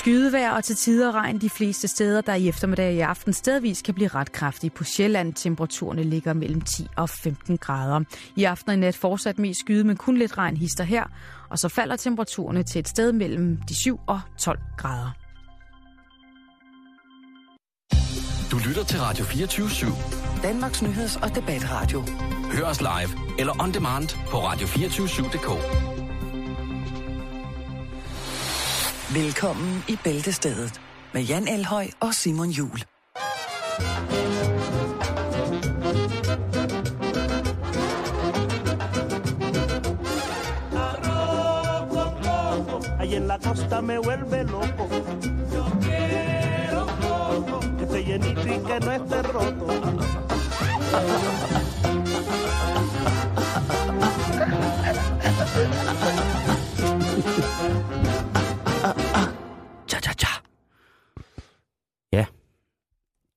Skydevejr og til tider regn de fleste steder, der i eftermiddag og i aften stedvis kan blive ret kraftige. På Sjælland temperaturerne ligger mellem 10 og 15 grader. I aften og i nat fortsat mest skyde, men kun lidt regn hister her. Og så falder temperaturerne til et sted mellem de 7 og 12 grader. Du lytter til Radio 24 /7. Danmarks nyheds- og debatradio. Hør os live eller on demand på radio247.dk. Velkommen i Bæltestedet med Jan Elhøj og Simon Jul. Ahí en la costa me vuelve loco. Yo quiero coco. Que esté llenito y que no esté roto.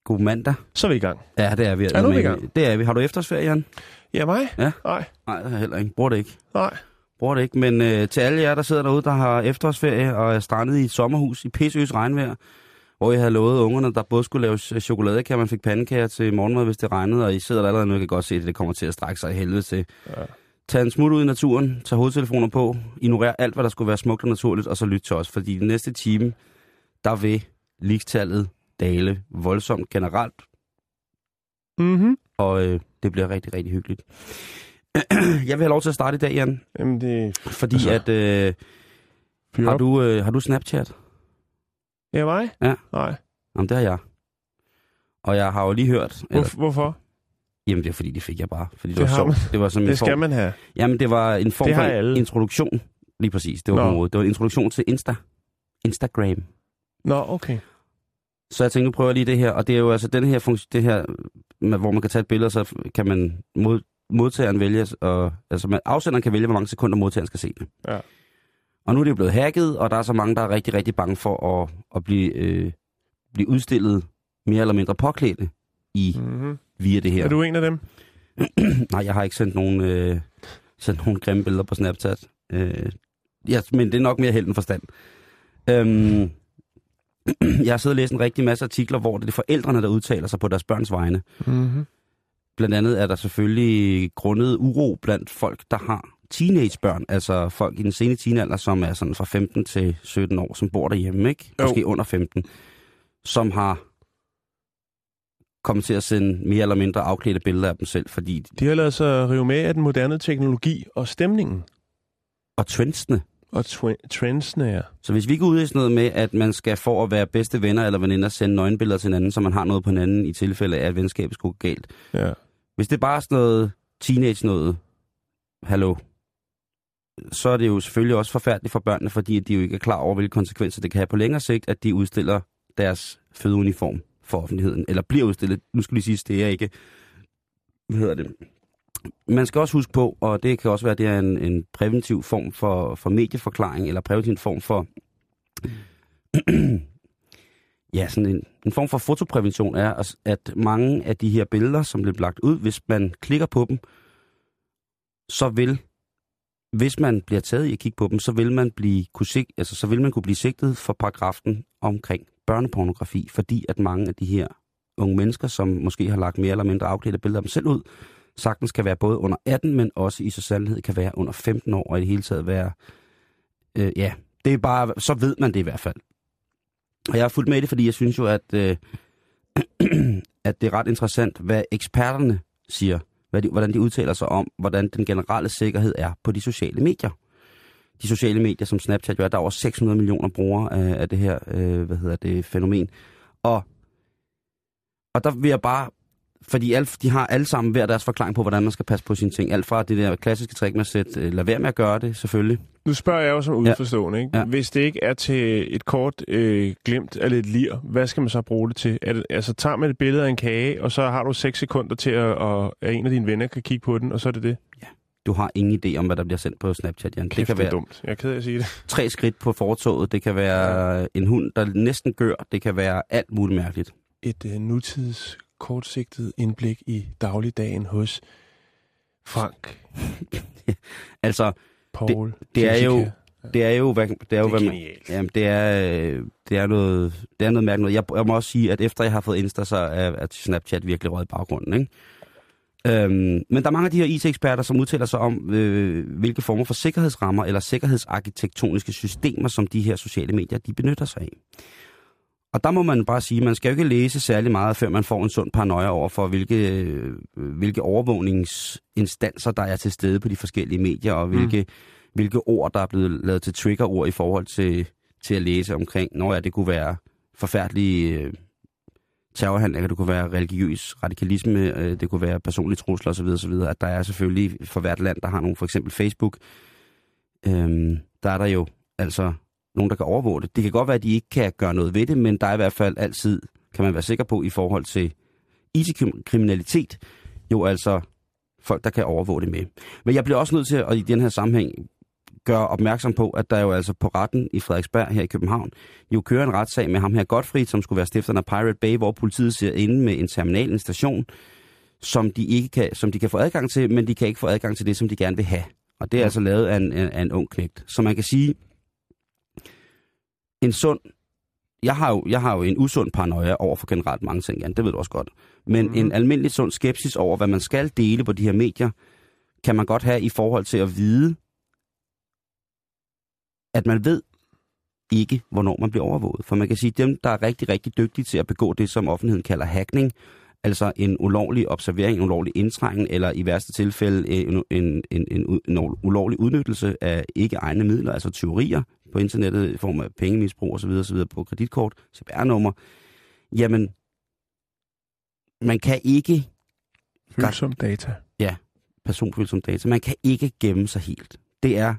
God mandag. Så er vi i gang. Ja, det er vi. Er vi i gang? Det er vi. Har du efterårsferie, Jan? Ja, mig? Ja. Nej. Nej, det har jeg heller ikke. Bruger det ikke. Nej. Bruger det ikke. Men øh, til alle jer, der sidder derude, der har efterårsferie og er strandet i et sommerhus i pissøs regnvejr, hvor jeg havde lovet ungerne, der både skulle laves chokoladekager, man fik pandekager til morgenmad, hvis det regnede, og I sidder der allerede nu, jeg kan godt se, at det kommer til at strække sig i helvede til. Ja. Tag en smut ud i naturen, tag hovedtelefoner på, ignorer alt, hvad der skulle være smukt og naturligt, og så lyt til os, fordi den næste time, der vil ligestallet dale voldsomt generelt, Mhm. og øh, det bliver rigtig, rigtig hyggeligt. jeg vil have lov til at starte i dag, Jan, Jamen, det... fordi Altså, at... Øh, har, op. du, øh, har du Snapchat? Ja, mig? Ja. Nej. Jamen, det har jeg. Og jeg har jo lige hørt... Eller, Hvor, hvorfor? jamen, det er fordi, det fik jeg bare. Fordi det, Det var sjovt. man. Det var som en Det skal form, man have. Jamen, det var en form for alle. introduktion. Lige præcis, det var Nå. på området. Det var en introduktion til Insta. Instagram. Nå, okay. Så jeg tænkte, nu prøver jeg lige det her. Og det er jo altså den her funktion, det her, hvor man kan tage et billede, så kan man mod, modtageren vælge, og, altså man, afsenderen kan vælge, hvor mange sekunder modtageren skal se det. Ja. Og nu er det jo blevet hacket, og der er så mange, der er rigtig, rigtig bange for at, at blive, øh, blive udstillet mere eller mindre påklædte i, Mm-hmm. via det her. Er du en af dem? Nej, jeg har ikke sendt nogen, øh, sendt nogen grimme billeder på Snapchat. Øh, ja, men det er nok mere held end forstand. Øhm, jeg har siddet og læst en rigtig masse artikler, hvor det er forældrene, der udtaler sig på deres børns vegne. Mm-hmm. Blandt andet er der selvfølgelig grundet uro blandt folk, der har teenagebørn, altså folk i den sene teenalder, som er sådan fra 15 til 17 år, som bor derhjemme, ikke? Jo. Måske under 15, som har kommet til at sende mere eller mindre afklædte billeder af dem selv, fordi De har lavet sig rive med af den moderne teknologi og stemningen. og trendsene. Og er. Så hvis vi går ud i sådan noget med, at man skal for at være bedste venner eller veninder sende nøgenbilleder til hinanden, så man har noget på hinanden i tilfælde af, at venskabet skulle gå galt. Ja. Hvis det er bare sådan noget teenage noget, hallo, så er det jo selvfølgelig også forfærdeligt for børnene, fordi de jo ikke er klar over, hvilke konsekvenser det kan have på længere sigt, at de udstiller deres fødeuniform for offentligheden, eller bliver udstillet. Nu skal lige sige, det er ikke, hvad hedder det, man skal også huske på, og det kan også være, at det er en, en præventiv form for, for medieforklaring, eller præventiv form for, ja, sådan en, en form for fotoprævention er, at- mange af de her billeder, som bliver lagt ud, hvis man klikker på dem, så vil, hvis man bliver taget i at kigge på dem, så vil man blive kunne sig, altså, så vil man kunne blive sigtet for paragrafen omkring børnepornografi, fordi at mange af de her unge mennesker, som måske har lagt mere eller mindre afklædte billeder af dem selv ud, sagtens kan være både under 18, men også i så sandhed kan være under 15 år, og i det hele taget være, øh, ja, det er bare, så ved man det i hvert fald. Og jeg har fulgt med i det, fordi jeg synes jo, at, øh, at det er ret interessant, hvad eksperterne siger, hvad de, hvordan de udtaler sig om, hvordan den generelle sikkerhed er på de sociale medier. De sociale medier, som Snapchat jo er, der er over 600 millioner brugere af, af det her, øh, hvad hedder det, fænomen. Og, og der vil jeg bare fordi alt, de har alle sammen hver deres forklaring på, hvordan man skal passe på sine ting. Alt fra det der klassiske trick med at sætte, øh, lad være med at gøre det, selvfølgelig. Nu spørger jeg jo som udforstående, ikke? Ja. Hvis det ikke er til et kort øh, glemt eller et lir, hvad skal man så bruge det til? Er det, altså tager man et billede af en kage, og så har du 6 sekunder til, at, at, at en af dine venner kan kigge på den, og så er det det? Du har ingen idé om, hvad der bliver sendt på Snapchat, Jan. Kæft, det kan det er være dumt. Jeg er ked af at sige det. tre skridt på fortoget, det kan være en hund, der næsten gør, det kan være alt muligt mærkeligt. Et øh, nutids kortsigtet indblik i dagligdagen hos Frank, Altså, Paul, det er Jessica, jo- Det er jo, hvad, det er jo, Det er hvad man, jamen, det er, øh, det er noget, det er noget mærkeligt. Jeg, jeg må også sige, at efter jeg har fået Insta, så er at Snapchat virkelig røget i baggrunden, ikke? Øhm, men der er mange af de her IT-eksperter, som udtaler sig om, øh, hvilke former for sikkerhedsrammer eller sikkerhedsarkitektoniske systemer, som de her sociale medier, de benytter sig af. Og der må man bare sige, at man skal jo ikke læse særlig meget, før man får en sund paranoia over for, hvilke, øh, hvilke overvågningsinstanser, der er til stede på de forskellige medier, og hvilke, mm. hvilke ord, der er blevet lavet til triggerord i forhold til, til at læse omkring, når ja, det kunne være forfærdelige øh, terrorhandlinger, det kunne være religiøs radikalisme, øh, det kunne være personlige trusler osv., osv., at der er selvfølgelig for hvert land, der har nogle, for eksempel Facebook, øhm, der er der jo altså nogen, der kan overvåge det. Det kan godt være, at de ikke kan gøre noget ved det, men der er i hvert fald altid, kan man være sikker på, i forhold til IT-kriminalitet, jo altså folk, der kan overvåge det med. Men jeg bliver også nødt til at i den her sammenhæng gøre opmærksom på, at der jo altså på retten i Frederiksberg her i København, jo kører en retssag med ham her Godfried, som skulle være stifteren af Pirate Bay, hvor politiet ser inde med en terminal, en station, som de, ikke kan, som de kan få adgang til, men de kan ikke få adgang til det, som de gerne vil have. Og det er altså lavet af en, af en ung knægt. Så man kan sige, en sund... Jeg har, jo, jeg har jo en usund paranoia over for generelt mange ting, Jan, det ved du også godt. Men mm. en almindelig sund skepsis over, hvad man skal dele på de her medier, kan man godt have i forhold til at vide, at man ved ikke, hvornår man bliver overvåget. For man kan sige, at dem, der er rigtig, rigtig dygtige til at begå det, som offentligheden kalder hacking, altså en ulovlig observering, en ulovlig indtrængen, eller i værste tilfælde en, en, en, en, en ulovlig udnyttelse af ikke egne midler, altså tyverier på internettet i form af pengemisbrug osv. osv. på kreditkort, CPR-nummer, jamen, man kan ikke Følsom data. personfølsom data. Man kan ikke gemme sig helt. Det er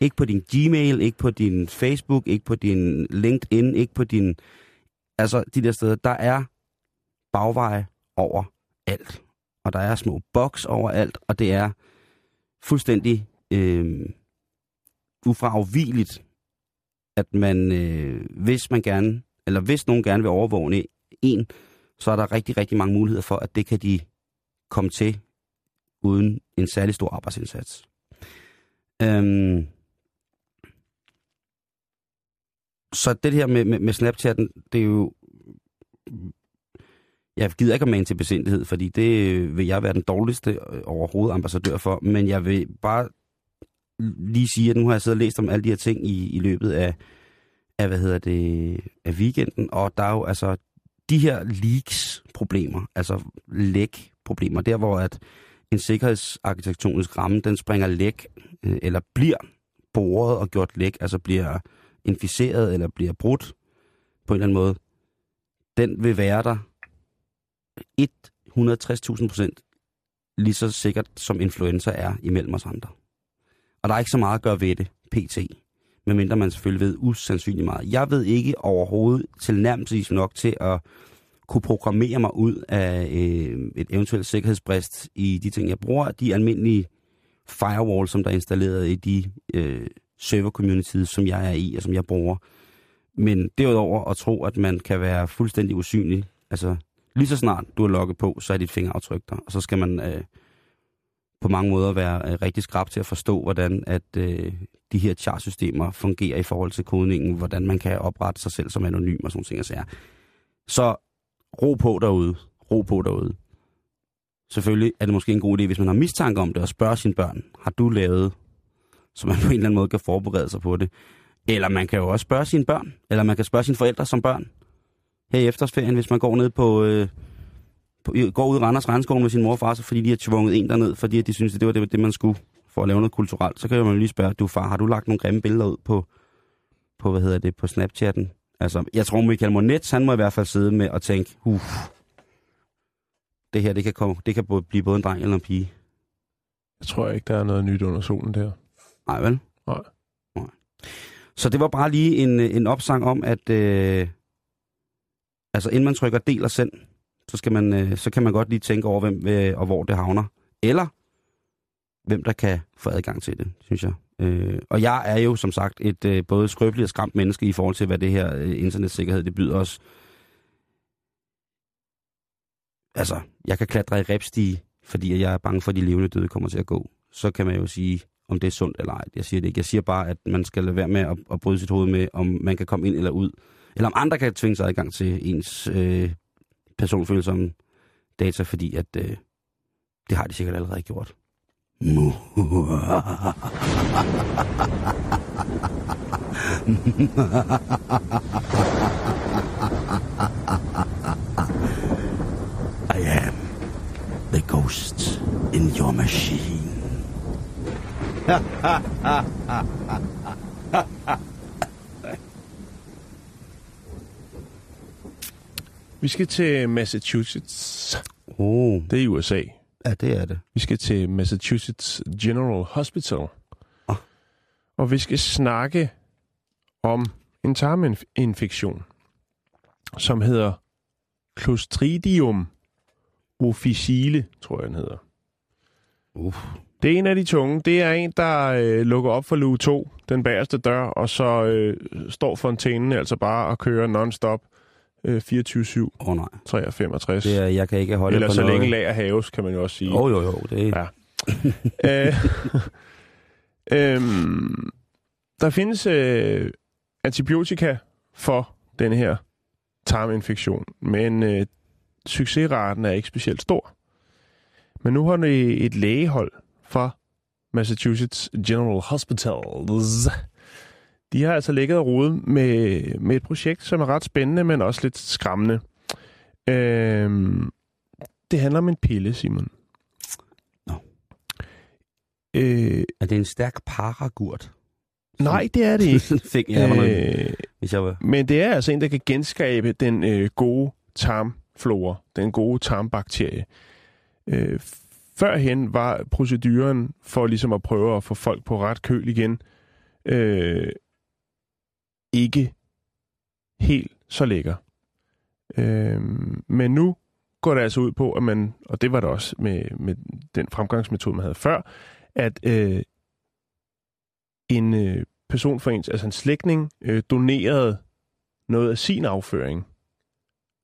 ikke på din Gmail, ikke på din Facebook, ikke på din LinkedIn, ikke på din... Altså, de der steder, der er bagveje over alt. Og der er små boks over alt, og det er fuldstændig øh, ufravigeligt, at man, øh, hvis man gerne, eller hvis nogen gerne vil overvåge en, så er der rigtig, rigtig mange muligheder for, at det kan de komme til uden en særlig stor arbejdsindsats. Øhm, så det her med, med, med Snapchatten, det er jo... Jeg gider ikke at mane til besindighed, fordi det vil jeg være den dårligste øh, overhovedet ambassadør for, men jeg vil bare lige sige, at nu har jeg siddet og læst om alle de her ting i, i løbet af, af, hvad hedder det, af weekenden, og der er jo altså de her leaks-problemer, altså læk-problemer, der hvor at en sikkerhedsarkitektonisk ramme, den springer læk, øh, eller bliver boret og gjort læk, altså bliver inficeret eller bliver brudt på en eller anden måde, den vil være der 160.000 procent lige så sikkert som influenza er imellem os andre. Og der er ikke så meget at gøre ved det, pt. Medmindre man selvfølgelig ved usandsynligt meget. Jeg ved ikke overhovedet tilnærmelsesvis nok til at kunne programmere mig ud af øh, et eventuelt sikkerhedsbrist i de ting, jeg bruger. De almindelige firewall, som der er installeret i de øh, server communities, som jeg er i og som jeg bruger. Men derudover at tro, at man kan være fuldstændig usynlig. Altså, lige så snart du er logget på, så er dit fingeraftryk der. Og så skal man øh, på mange måder være øh, rigtig skrab til at forstå, hvordan at øh, de her chartsystemer fungerer i forhold til kodningen, hvordan man kan oprette sig selv som anonym og sådan ting ting. Så, så ro på derude. Ro på derude. Selvfølgelig er det måske en god idé, hvis man har mistanke om det, at spørge sine børn, har du lavet, så man på en eller anden måde kan forberede sig på det. Eller man kan jo også spørge sine børn, eller man kan spørge sine forældre som børn. Her i efterårsferien, hvis man går ned på, øh, på går ud i Randers Regnskov med sin mor og far, så fordi de har tvunget en derned, fordi de synes, at det var det, det, man skulle for at lave noget kulturelt, så kan man jo lige spørge, du far, har du lagt nogle grimme billeder ud på, på hvad hedder det, på Snapchatten? Altså, jeg tror, Michael Monet, han må i hvert fald sidde med og tænke, uff, det her, det kan, komme, det kan både, blive både en dreng eller en pige. Jeg tror ikke, der er noget nyt under solen der. Nej, vel? Nej. Nej. Så det var bare lige en, en opsang om, at øh, altså inden man trykker del og send, så, skal man, øh, så kan man godt lige tænke over, hvem øh, og hvor det havner. Eller hvem der kan få adgang til det, synes jeg. Øh, og jeg er jo som sagt et øh, både skrøbeligt og skræmt menneske i forhold til, hvad det her øh, internetsikkerhed det byder os. Altså, jeg kan klatre i repstige, fordi jeg er bange for, at de levende døde kommer til at gå. Så kan man jo sige, om det er sundt eller ej. Jeg siger det ikke. Jeg siger bare, at man skal lade være med at, at bryde sit hoved med, om man kan komme ind eller ud. Eller om andre kan tvinge sig adgang til ens øh, personfølsomme data, fordi at øh, det har de sikkert allerede gjort. I am the ghost in your machine. Vi skal til Massachusetts. Oh, Det er i USA. ja, det er det. Vi skal til Massachusetts General Hospital. Ah. Og vi skal snakke om en tarminfektion, som hedder Clostridium officile, tror jeg, den hedder. Uff. Det er en af de tunge. Det er en, der øh, lukker op for luge 2, den bagerste dør, og så øh, står fontænen altså bare og kører non-stop øh, 24-7, Åh oh, nej. 365. Det er, jeg kan ikke holde Eller på så noget. længe lager haves, kan man jo også sige. Jo, jo, jo. Det er... Ja. øh, øhm, der findes øh, antibiotika for denne her tarminfektion, men øh, succesraten er ikke specielt stor. Men nu har det et lægehold fra Massachusetts General Hospitals. De har altså ligget og rodet med, med et projekt, som er ret spændende, men også lidt skræmmende. Øhm, det handler om en pille, Simon. Nå. Øh, Er det en stærk paragurt? nej, det er det ikke. Fik jeg øh, hvis jeg var... men det er altså en, der kan genskabe den øh, gode tarmflora, den gode tarmbakterie. Øh, førhen var proceduren for ligesom at prøve at få folk på ret køl igen, øh, ikke helt så lækker. Øh, men nu går det altså ud på, at man, og det var det også med, med den fremgangsmetode, man havde før, at øh, en øh, person for ens, altså en slægtning, øh, donerede noget af sin afføring,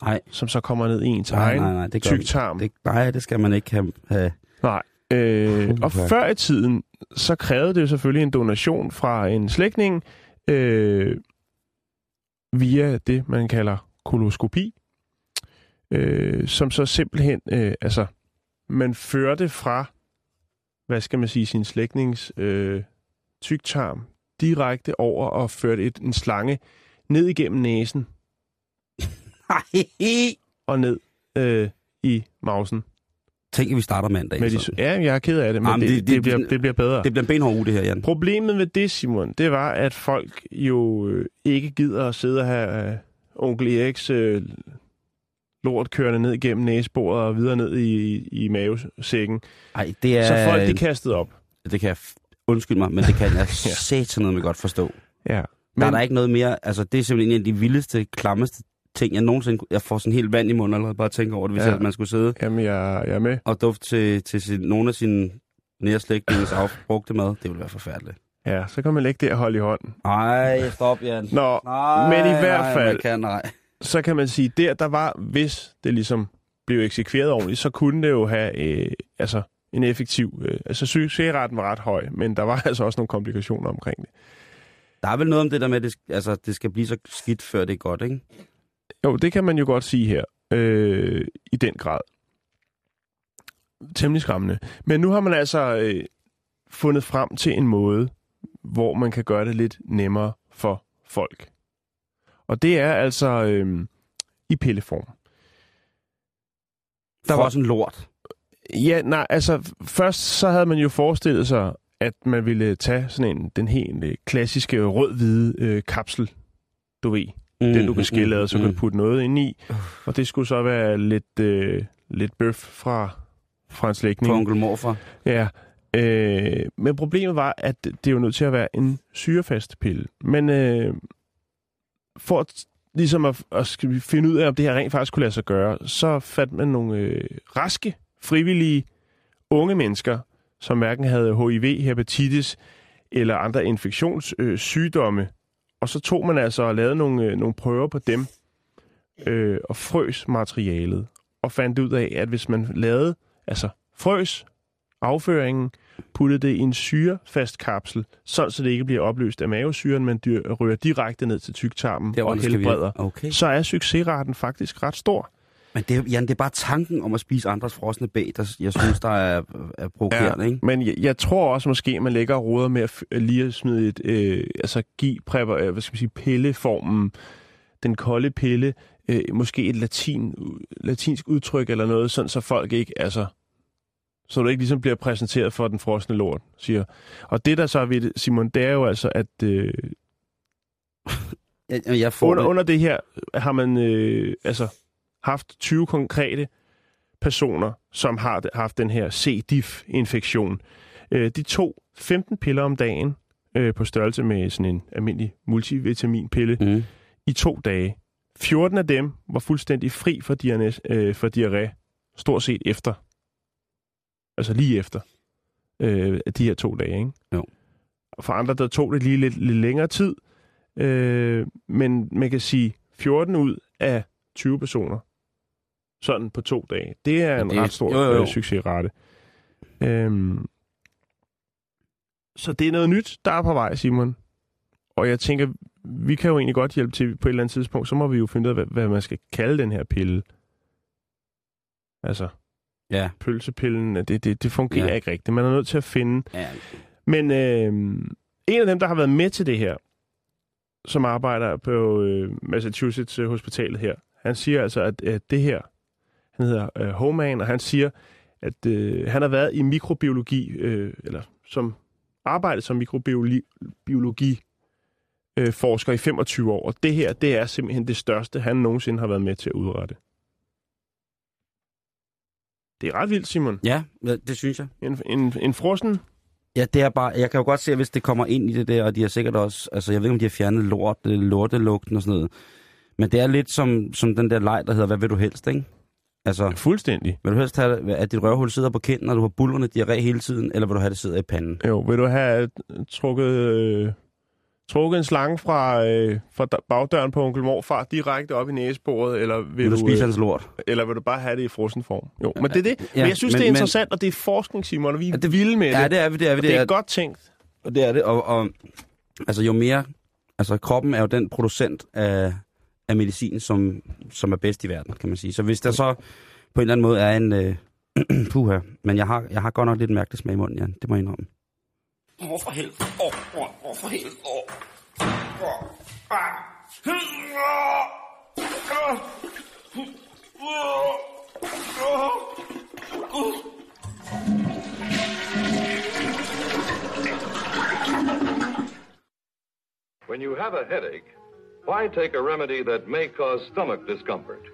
Nej, som så kommer ned i ens nej, egen nej, nej, det tyktarm. det, Nej, det skal man ikke have. have. Nej. Øh, og før i tiden, så krævede det jo selvfølgelig en donation fra en slægtning øh, via det, man kalder koloskopi, øh, som så simpelthen, øh, altså, man førte fra, hvad skal man sige, sin slægtnings øh, tyktarm direkte over og førte et, en slange ned igennem næsen og ned øh, i mausen. Tænk, at vi starter mandag. Med de, så. ja, jeg er ked af det, men Jamen, det, det- det, det- bliver, det bliver bedre. Det bliver en benhård uge, det her, Jan. Problemet med det, Simon, det var, at folk jo øh, ikke gider at sidde og have øh, onkel Eriks øh, lort kørende ned igennem næsebordet og videre ned i, i, i mavesækken. Ej, det er... Så folk, de kastede op. Det kan jeg... Undskyld mig, men det kan jeg satan noget med godt forstå. Ja. Men... Der Men, er der ikke noget mere... Altså, det er simpelthen en af de vildeste, klammeste ting, jeg nogensinde... Jeg får sådan helt vand i munden allerede bare at tænke over det, hvis Ja. ja. man skulle sidde Jamen, jeg, jeg er med. og dufte til, til sin, nogle af sine nærslægtningens afbrugte mad. Det ville være forfærdeligt. Ja, så kan man lægge det og holde i hånden. Ej, stop, Jan. Nå, Nej, men i hvert nej, fald- man kan, nej. så kan man sige, der, der var, hvis det ligesom blev eksekveret ordentligt, så kunne det jo have øh, altså, en effektiv... Øh, altså, succesraten var ret høj, men der var altså også nogle komplikationer omkring det. Der er vel noget om det der med, at det, altså, det skal blive så skidt, før det er godt, ikke? Jo, det kan man jo godt sige her. Øh, I den grad. Temmelig skræmmende. Men nu har man altså øh, fundet frem til en måde, hvor man kan gøre det lidt nemmere for folk. Og det er altså øh, i pilleform. Der var var- sådan lort. Ja, nej, altså først så havde man jo forestillet sig, at man ville tage sådan en, den helt øh, klassiske rød-hvide øh, kapsel, du ved, Mm, den du kan skille ad, så kan mm. du putte noget ind i. Og det skulle så være lidt, øh, lidt bøf fra, fra en slægtning. For onkel morfar. Ja. Øh, men problemet var, at det er jo nødt til at være en syrefast pille. Men øh, for at, ligesom at, at finde ud af, om det her rent faktisk kunne lade sig gøre, så fandt man nogle øh, raske, frivillige, unge mennesker, som hverken havde HIV, hepatitis eller andre infektionssygdomme. Og så tog man altså og lavede nogle, øh, nogle prøver på dem øh, og frøs materialet. Og fandt ud af, at hvis man lavede, altså frøs afføringen, puttet det i en syrefast kapsel, sådan så det ikke bliver opløst af mavesyren, men dyr rører direkte ned til tyktarmen og helbreder, Okay. så er succesraten faktisk ret stor. Men det, Jan, det er bare tanken om at spise andres frosne bag, der jeg synes, der er, er provokerende, ikke? Men jeg, jeg tror også måske, at man lægger og roder med at lige at smide et, øh, altså give prepper, øh, hvad skal man sige, pilleformen, den kolde pille, øh, måske et latin, latinsk udtryk eller noget, sådan så folk ikke, altså, så du ikke ligesom bliver præsenteret for den frosne lort, siger. Og det der så er ved det, Simon, det er jo altså, at øh, Jeg, jeg får under, det. under det her har man øh, altså haft 20 konkrete personer, som har haft den her C. diff-infektion. Øh, de tog 15 piller om dagen øh, på størrelse med sådan en almindelig multivitaminpille Mm. i to dage. 14 af dem var fuldstændig fri for, diarré, øh, for diarré, stort set efter. Altså lige efter øh, de her to dage, ikke? Jo. Og for andre, der tog det lige lidt, lidt længere tid. Øh, men man kan sige, 14 ud af 20 personer, sådan på to dage, det er en det ret stor jo, jo. Øh, succesrate. Øhm, så det er noget nyt, der er på vej, Simon. Og jeg tænker, vi kan jo egentlig godt hjælpe til på et eller andet tidspunkt. Så må vi jo finde ud af, hvad, hvad man skal kalde den her pille. Altså, Ja. pølsepillen, det, det, det fungerer Ja. ja. ikke rigtigt. Man er nødt til at finde... ja. Men øh, en af dem, der har været med til det her, som arbejder på øh, Massachusetts øh, Hospitalet her, han siger altså, at, at det her, han hedder øh, Homan, og han siger, at øh, han har været i mikrobiologi, øh, eller som arbejdet som mikrobiologi biologi, øh, forsker i 25 år, og det her, det er simpelthen det største, han nogensinde har været med til at udrette. Det er ret vildt, Simon. ja, det synes jeg. En, en, en frossen Ja, det er bare, jeg kan jo godt se, at hvis det kommer ind i det der, og de har sikkert også, altså jeg ved ikke, om de har fjernet lort, lortelugten og sådan noget. Men det er lidt som, som den der leg, der hedder, hvad vil du helst, ikke? Altså, fuldstændig. vil du helst have, at dit røvhul sidder på kinden, og du har bulverne diarré hele tiden, eller vil du have, det sidder i panden? Jo, vil du have trukket, øh, trukket en slange fra, øh, fra bagdøren på onkel morfar direkte op i næsebordet, eller vil, Vil du du, spise øh, hans lort? eller vil du bare have det i frossen form? Jo, men det er det. Ja, men jeg synes, men- det er men- interessant, og det er forskning, Simon, og vi er Ja, det- vilde med Ja, det. det er vi, det er vi. Og det er er, godt tænkt. Og det er det, og, og altså jo mere, altså kroppen er jo den producent af, af medicin, som, som er bedst i verden, kan man sige. Så hvis der så på en eller anden måde er en, øh, puha, men jeg har, jeg har godt nok lidt mærkelig smag i munden, Jan, det må jeg indrømme. Åh, for helvede. Åh, åh, åh, for helvede. Åh. Åh. Ah. When you have a headache, why take a remedy that may cause stomach discomfort?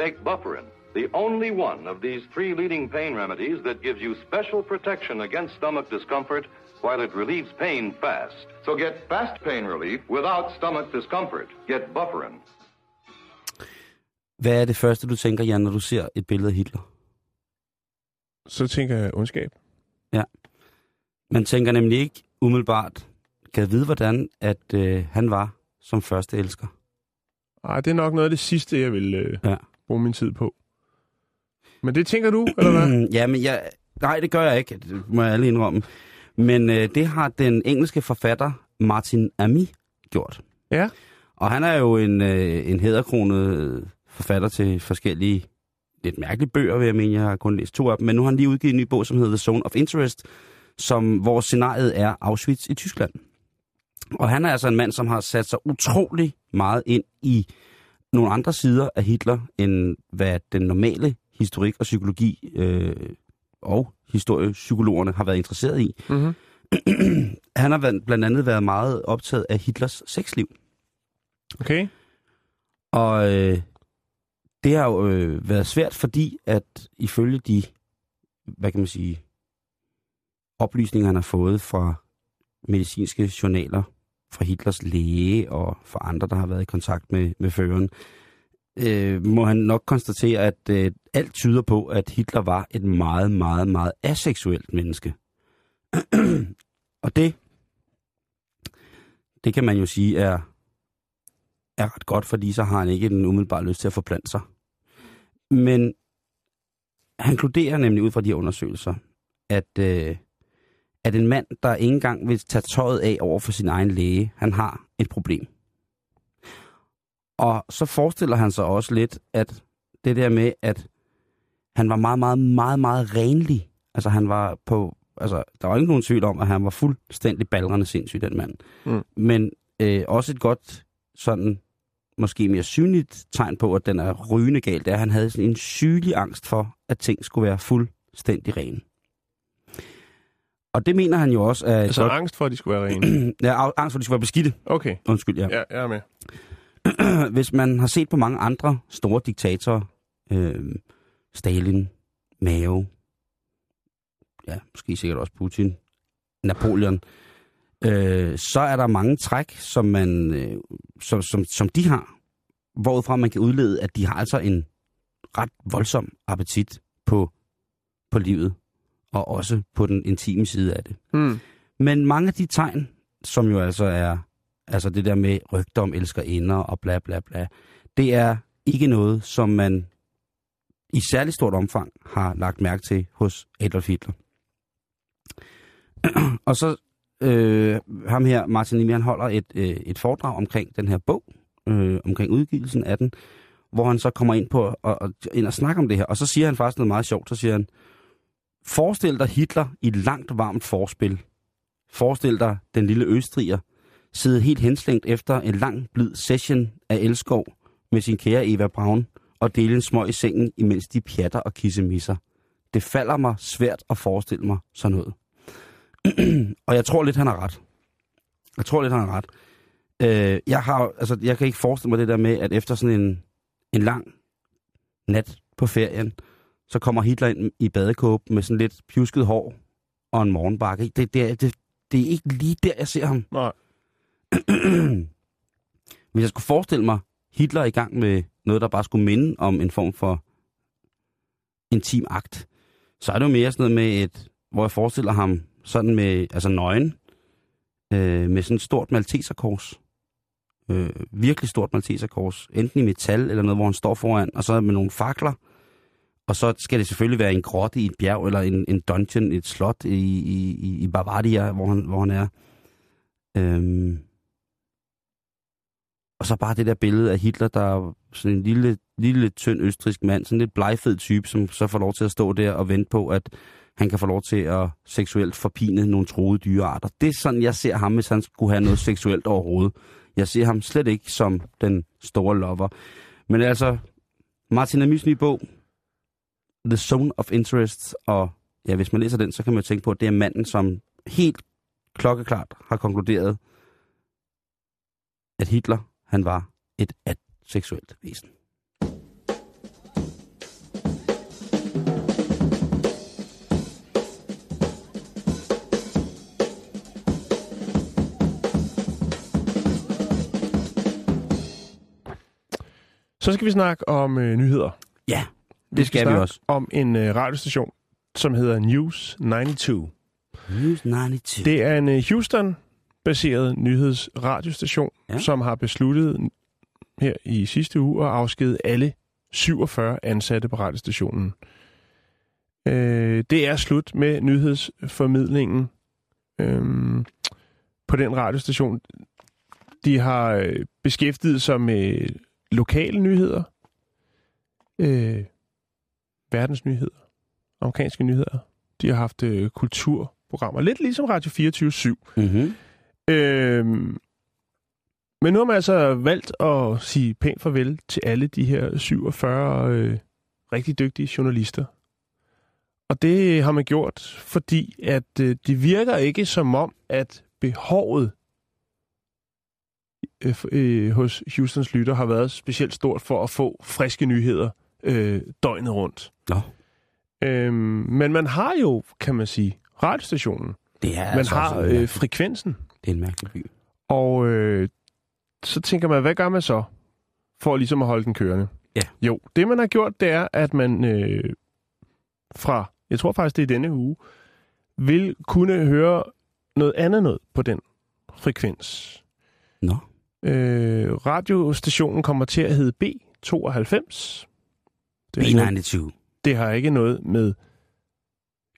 Take Bufferin, the only one of these three leading pain remedies that gives you special protection against stomach discomfort while it relieves pain fast. So get fast pain relief without stomach discomfort. Get Bufferin. Hvad er det første, du tænker, Jan, når du ser et billede af Hitler? Så tænker jeg ondskab. Man tænker nemlig ikke umiddelbart, kan jeg vide, hvordan at øh, han var som første elsker. Ej, det er nok noget af det sidste, jeg vil øh, Ja. bruge min tid på. Men det tænker du, eller hvad? ja, men jeg, nej, det gør jeg ikke, det må jeg alle indrømme. Men øh, det har den engelske forfatter Martin Ami gjort. Ja. Og han er jo en, øh, en hæderkronet forfatter til forskellige, lidt mærkelige bøger, vil jeg mene. Jeg har kun læst to af dem. Men nu har han lige udgivet en ny bog, som hedder The Zone of Interest, som, hvor scenariet er Auschwitz i Tyskland. Og han er altså en mand, som har sat sig utrolig meget ind i nogle andre sider af Hitler, end hvad den normale historik og psykologi øh, og historiepsykologerne har været interesseret i. Mm-hmm. Han har været- blandt andet været meget optaget af Hitlers sexliv. Okay. Og øh, det har jo øh, været svært, fordi at ifølge de, hvad kan man sige, oplysninger, han har fået fra medicinske journaler, fra Hitlers læge og fra andre, der har været i kontakt med, med føreren, øh, må han nok konstatere, at øh, alt tyder på, at Hitler var et meget, meget, meget aseksuelt menneske. og det, det kan man jo sige er er ret godt, fordi så har han ikke den umiddelbare lyst til at forplante sig. Men han konkluderer nemlig ud fra de her undersøgelser, at, øh, at en mand, der ikke engang vil tage tøjet af over for sin egen læge, han har et problem. Og så forestiller han sig også lidt, at det der med, at han var meget, meget, meget, meget renlig. Altså han var på, altså der var ikke nogen tvivl om, at han var fuldstændig balrende sindssyg, den mand. Mm. Men øh, også et godt, sådan, måske mere synligt tegn på, at den er rygende galt, det er, at han havde sådan en sygelig angst for, at ting skulle være fuldstændig rene. Og det mener han jo også et Altså godt- angst for, at de skulle være rene. ja, angst for, at de skulle være beskidte. Okay, Undskyld, ja. ja, jeg er med. Hvis man har set på mange andre store diktatorer, øh, Stalin, Mao, ja, måske sikkert også Putin, Napoleon, øh, så er der mange træk, som, man, øh, som, som, som de har, hvorudfra man kan udlede, at de har altså en ret voldsom appetit på, på livet, og også på den intime side af det. Hmm. Men mange af de tegn, som jo altså er, altså det der med rygter om elskerinder og bla bla bla, det er ikke noget, som man i særlig stort omfang har lagt mærke til hos Adolf Hitler. og så øh, ham her, Martin Nimi, han holder et, øh, et foredrag omkring den her bog, øh, omkring udgivelsen af den, hvor han så kommer ind på og, og, ind og snakker om det her. Og så siger han faktisk noget meget sjovt. Så siger han, forestil dig Hitler i et langt varmt forspil. Forestil dig den lille østriger sidde helt henslængt efter en lang, blid session af elskov med sin kære Eva Braun og dele en smøg i sengen, imens de pjatter og kissemisser. Det falder mig svært at forestille mig sådan noget. og jeg tror lidt, han har ret. Jeg tror lidt, han har ret. Øh, jeg, har, altså, jeg kan ikke forestille mig det der med, at efter sådan en, en lang nat på ferien, så kommer Hitler ind i badekåb med sådan lidt pjusket hår og en morgenbakke. Det, det, er- det, det er ikke lige der, jeg ser ham. Nej. Hvis jeg skulle forestille mig Hitler i gang med noget, der bare skulle minde om en form for intim akt, så er det jo mere sådan noget med et, hvor jeg forestiller ham sådan med, altså nøgen, øh, med sådan et stort malteserkors. Øh, virkelig stort malteserkors. Enten i metal eller noget, hvor han står foran, og så med nogle fakler. Og så skal det selvfølgelig være en grotte i et bjerg, eller en, en dungeon, et slot i, i, i- i Bavaria, hvor han, hvor han er. Øhm, og så bare det der billede af Hitler, der er sådan en lille, lille tynd østrisk mand, sådan en lidt blegfed type, som så får lov til at stå der og vente på, at han kan få lov til at seksuelt forpine nogle troede dyrearter. Det er sådan, jeg ser ham, hvis han skulle have noget seksuelt overhovedet. Jeg ser ham slet ikke som den store lover. Men altså, Martin Amys nye bog, The Zone of Interest, og ja, hvis man læser den, så kan man jo tænke på, at det er manden, som helt klokkeklart har konkluderet, at Hitler, han var et seksuelt væsen. Så skal vi snakke om øh, nyheder. Ja, det skal vi snakke også. om en øh, radiostation, som hedder News 92. News 92. Det er en øh, Houston-baseret nyhedsradiostation, Ja. ja. som har besluttet her i sidste uge at afskede alle 47 ansatte på radiostationen. Øh, det er slut med nyhedsformidlingen øh, på den radiostation. De har øh, beskæftiget sig med lokale nyheder, øh, verdensnyheder, amerikanske nyheder. De har haft øh, kulturprogrammer, lidt ligesom Radio 24 Mm-hmm. Øhm, men nu har man altså valgt at sige pænt farvel til alle de her 47 øh, rigtig dygtige journalister. Og det har man gjort, fordi at øh, det virker ikke som om, at behovet øh, øh, hos Houstons lytter har været specielt stort for at få friske nyheder øh, døgnet rundt. Nå, Øhm, men man har jo, kan man sige, radiostationen. det er Man altså har øh, frekvensen. det er en mærkelig by. Og øh, så tænker man, hvad gør man så for ligesom at holde den kørende? Ja. Jo, det man har gjort, det er, at man øh, fra, jeg tror faktisk det er denne uge, vil kunne høre noget andet noget på den frekvens. Nå, Øh, radiostationen kommer til at hedde B92. Det har, ikke noget, B92. Det har ikke noget med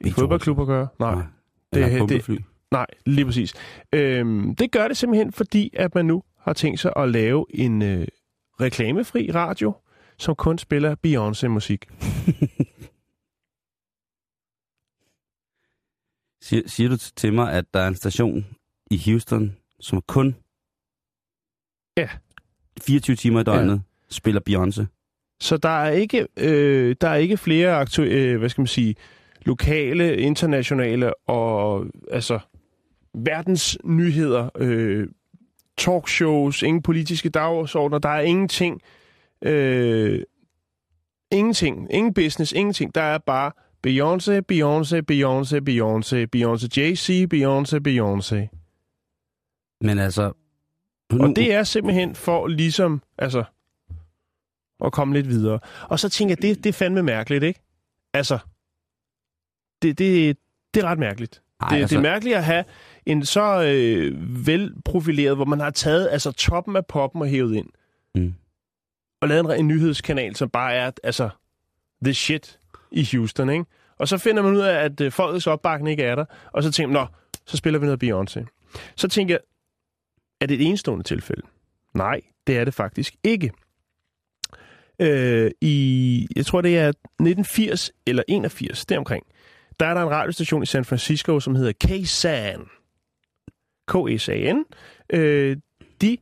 en fodboldklub at gøre? Nej. Nej. Det- Eller det-. Nej, lige præcis. Øhm, det gør det simpelthen, fordi at man nu har tænkt sig at lave en øh, reklamefri radio, som kun spiller Beyoncé-musik. Siger, siger du til mig, at der er en station i Houston, som kun Ja. 24 timer i døgnet ja. spiller Beyoncé? Så der er ikke, øh, der er ikke flere aktu- øh, hvad skal man sige, lokale, internationale og altså verdens nyheder, øh, talkshows, ingen politiske dagsordner, der er ingenting, øh, ingenting, ingen business, ingenting. Der er bare Beyoncé, Beyoncé, Beyoncé, Beyoncé, Beyoncé, Jay-Z, Beyoncé, Beyoncé. Men altså... Og det er simpelthen for ligesom, altså, at komme lidt videre. Og så tænker jeg, det, det er fandme mærkeligt, ikke? Altså, det, det, det er ret mærkeligt. Ej, det, altså, det er mærkeligt at have en så øh, velprofileret, hvor man har taget altså toppen af poppen og hævet ind. Mm. Og lavet en, en nyhedskanal, som bare er altså the shit i Houston, ikke? Og så finder man ud af, at øh, folkets opbakning ikke er der, og så tænker man, nå, så spiller vi noget Beyoncé. Så tænker jeg, er det et enestående tilfælde? Nej, det er det faktisk ikke. Øh, I, jeg tror, det er 1980 eller 81, deromkring, der er der en radiostation i San Francisco, som hedder KSAN. K-S-A-N. Øh, de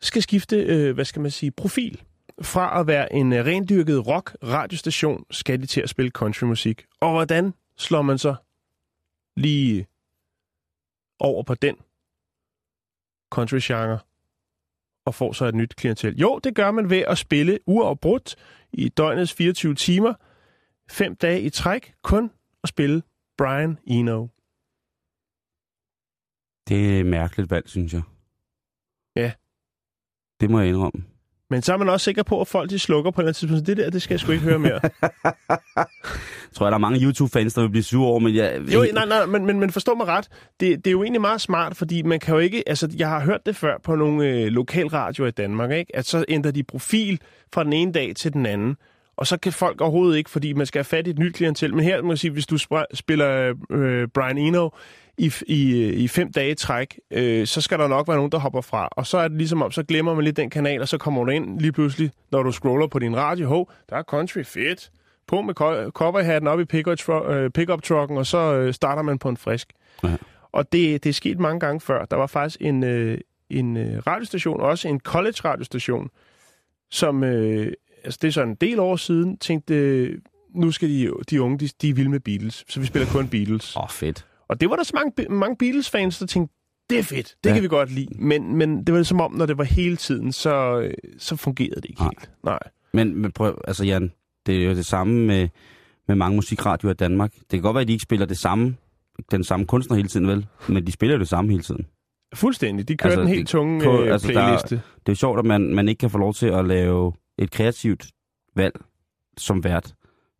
skal skifte, øh, hvad skal man sige, profil. Fra at være en øh, rendyrket rock-radiostation, skal de til at spille countrymusik. Og hvordan slår man så lige over på den country-genre og får så et nyt klientel? Jo, det gør man ved at spille uafbrudt i døgnets 24 timer, fem dage i træk, kun at spille Brian Eno. Det er et mærkeligt valg, synes jeg. Ja. Det må jeg indrømme. Men så er man også sikker på, at folk de slukker på et eller andet tidspunkt. Så Det der, det skal jeg sgu ikke høre mere. Jeg tror, der er mange YouTube-fans, der vil blive sure over, men jeg... Jo, nej, nej, men, men, men forstå mig ret. Det, det er jo egentlig meget smart, fordi man kan jo ikke... Altså, jeg har hørt det før på nogle øh, lokalradioer i Danmark, ikke? At så ændrer de profil fra den ene dag til den anden. Og så kan folk overhovedet ikke, fordi man skal have fat i et nyt klientel. Men her må jeg sige, hvis du spiller øh, Brian Eno i, i, i fem dage træk, øh, så skal der nok være nogen, der hopper fra. Og så er det ligesom om, så glemmer man lidt den kanal, og så kommer du ind lige pludselig, når du scroller på din radio. Hov, der er country fedt. På med co- cowboyhatten op i pickup, tru- øh, og så øh, starter man på en frisk. Ja. Og det, det er sket mange gange før. Der var faktisk en, øh, en øh, radiostation, også en college-radiostation, som, øh, altså det er så en del år siden, tænkte, øh, nu skal de, de unge, de, de er vilde med Beatles, så vi spiller kun Beatles. Åh, oh, fedt. Og det var der så mange, mange Beatles-fans, der tænkte, det er fedt, det Ja. kan vi godt lide. Men, men det var som om, når det var hele tiden, så, så fungerede det ikke Nej. helt. Nej. Men, men prøv, altså Jan, det er jo det samme med, med mange musikradioer i Danmark. Det kan godt være, at de ikke spiller det samme, den samme kunstner hele tiden, vel? Men de spiller jo det samme hele tiden. Fuldstændig. De kørte Altså, altså, en helt tunge på- øh, altså, der- playliste. Det er jo sjovt, at man, man ikke kan få lov til at lave et kreativt valg som vært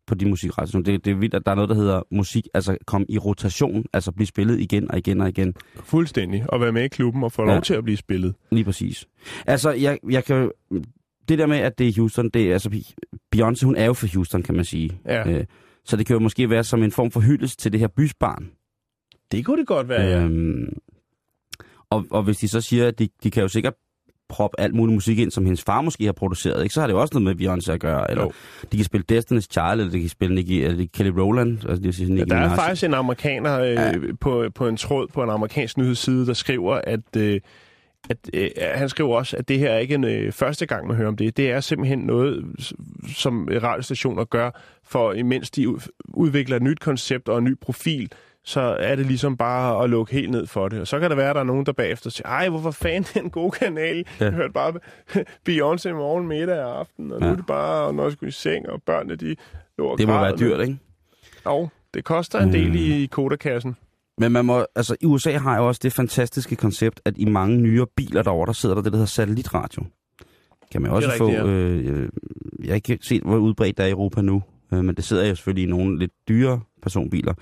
på de musikradioer. Det, det er vildt, at der er noget, der hedder musik, altså kom i rotation, altså blive spillet igen og igen og igen. Fuldstændig. Og være med i klubben og få Ja. lov til at blive spillet. Lige præcis. Altså, jeg, jeg kan Det der med, at det er Houston, det er altså... Beyoncé, hun er jo fra Houston, kan man sige. Ja. Øh, så det kan jo måske være som en form for hyldest til det her bysbarn. Det kunne det godt være, ja. Øhm, og, og hvis de så siger, at de, de kan jo sikkert proppe alt muligt musik ind, som hendes far måske har produceret, ikke? så har det jo også noget med Beyoncé at gøre. Eller Jo. de kan spille Destiny's Child, eller de kan spille Nicky, eller Kelly Rowland. Altså, det vil sige, Ja, Nicki der er Minaj. faktisk en amerikaner øh, Ja. på, på en tråd på en amerikansk nyhedsside, der skriver, at, øh, at øh, han skriver også, at det her er ikke en øh, første gang, man hører om det. Det er simpelthen noget, som radiostationer gør, for imens de ud- udvikler et nyt koncept og en ny profil, så er det ligesom bare at lukke helt ned for det. Og så kan det være, at der er nogen, der bagefter siger, ej, hvorfor fanden den gode kanal? Ja. Jeg hørte bare Beyoncé i morgen, middag og aften, og nu Ja. er det bare, når jeg skulle i seng, og børnene, de lå og Det må græd. være dyrt, ikke? Jo, det koster en del Mm. i, kodakassen. Men man må, altså, i USA har jo også det fantastiske koncept, at i mange nyere biler derovre, der sidder der det, der hedder satellitradio. Kan man også få... rigtigt, ja. øh, øh, jeg har ikke set, hvor udbredt det er i Europa nu, øh, men det sidder jo selvfølgelig i nogle lidt dyre personbiler.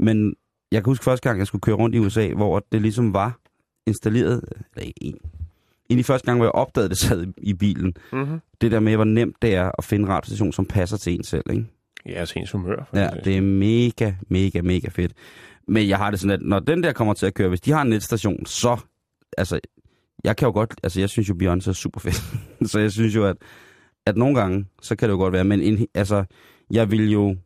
Men jeg kan huske første gang, jeg skulle køre rundt i USA, hvor det ligesom var installeret... Eller en, egentlig første gang, hvor jeg opdagede det sad i, i bilen. Mm-hmm. Det der med, hvor nemt det er at finde en radiostation, som passer til en selv, ikke? Ja, altså ens humør. for Ja, det er mega, mega, mega fedt. Men jeg har det sådan, at når den der kommer til at køre, hvis de har en netstation, så, altså, jeg kan jo godt, altså jeg synes jo, Beyoncé er super fedt. så jeg synes jo, at, at nogle gange, så kan det jo godt være, men en, altså, jeg vil jo,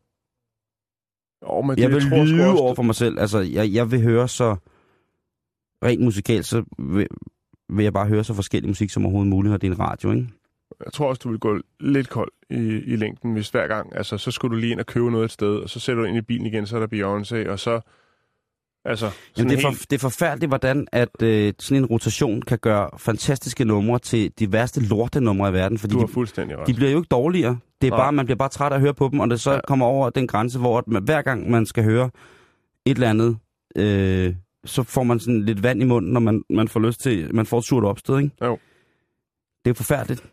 Jo, men jeg det, vil tror sgu lyve også, over for mig selv. Altså, jeg, jeg vil høre så, rent musikalt, så vil, vil jeg bare høre så forskellig musik som overhovedet muligt, når det er en radio, ikke? Jeg tror også, du vil gå lidt kold i, i længden, hvis hver gang, altså, så skulle du lige ind og købe noget et sted, og så sætter du ind i bilen igen, så er der Beyoncé, og så, altså, Jamen, det, er helt, for, det er forfærdeligt, hvordan at, øh, sådan en rotation kan gøre fantastiske numre til de værste lortenumre i verden, fordi du har de, fuldstændig ret. de bliver jo ikke dårligere. Det er Nej. bare, man bliver bare træt af at høre på dem, og det så Ja. kommer over den grænse, hvor at man, hver gang man skal høre et eller andet, øh, så får man sådan lidt vand i munden, når man, man får lyst til, man får et surt opstød, ikke? Jo. Det er forfærdeligt.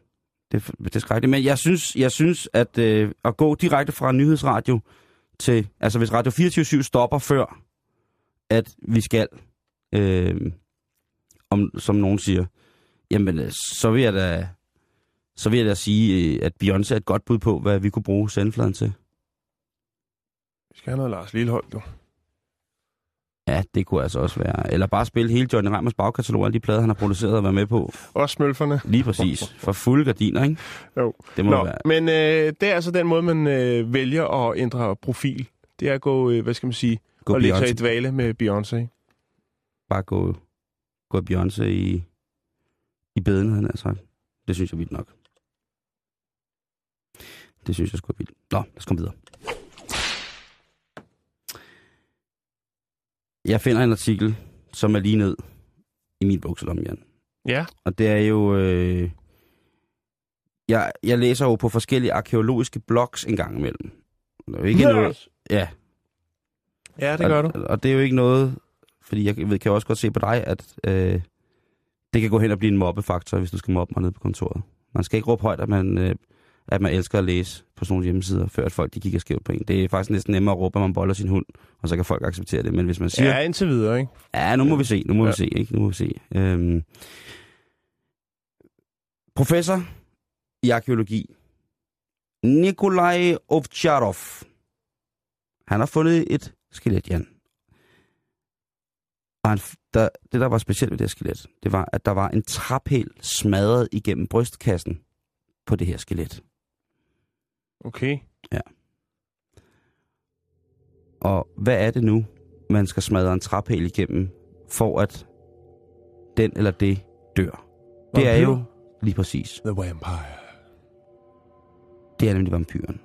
Det det er skrækkeligt. Men jeg synes, jeg synes at øh, at gå direkte fra nyhedsradio til, altså hvis Radio 24 stopper før, at vi skal, øh, om, som nogen siger, jamen øh, så vil jeg da, så vil jeg da sige, øh, at Beyoncé er et godt bud på, hvad vi kunne bruge sendfladen til. Vi skal have noget Lars Lillehold, du. Ja, det kunne altså også være. Eller bare spille hele Johnny Reimers bagkatalog, alle de plader, han har produceret og været med på. Også smølferne. Lige præcis. For fulde gardiner, ikke? Jo. Det må Nå, være. men øh, det er altså den måde, man øh, vælger at ændre profil. Det er at gå, øh, hvad skal man sige, Gå og lægge sig i dvale med Beyoncé. Bare gå, gå Beyoncé i, i beden, han har sagt. Det synes jeg vildt nok. Det synes jeg sgu er vildt. Nå, lad os komme videre. Jeg finder en artikel, som er lige ned i min bukselomme, Jan. Ja. Og det er jo... Øh, jeg, jeg læser jo på forskellige arkeologiske blogs en gang imellem. Det er jo ikke noget... Ja, Ja, det gør du. og, og det er jo ikke noget, fordi jeg ved, kan jo også godt se på dig, at øh, det kan gå hen og blive en mobbefaktor, hvis du skal mobbe mig nede på kontoret. Man skal ikke råbe højt, at man, øh, at man elsker at læse på sådan nogle hjemmesider, før at folk de kigger skævt på en. Det er faktisk næsten nemmere at råbe, at man boller sin hund, og så kan folk acceptere det. Men hvis man siger, Ja, indtil videre, ikke? Ja, nu må vi se, nu må ja. Ja. vi se, ikke? Nu må vi se. Øhm, professor i arkeologi, Nikolaj Ovtcharov, han har fundet et skelet, Jan. Og han, der, det, der var specielt ved det her skelet, det var, at der var en traphæl smadret igennem brystkassen på det her skelet. Okay. Og hvad er det nu, man skal smadre en traphæl igennem, for at den eller det dør? Det er Vampyr? jo lige præcis. The Vampire. Det er nemlig vampyren.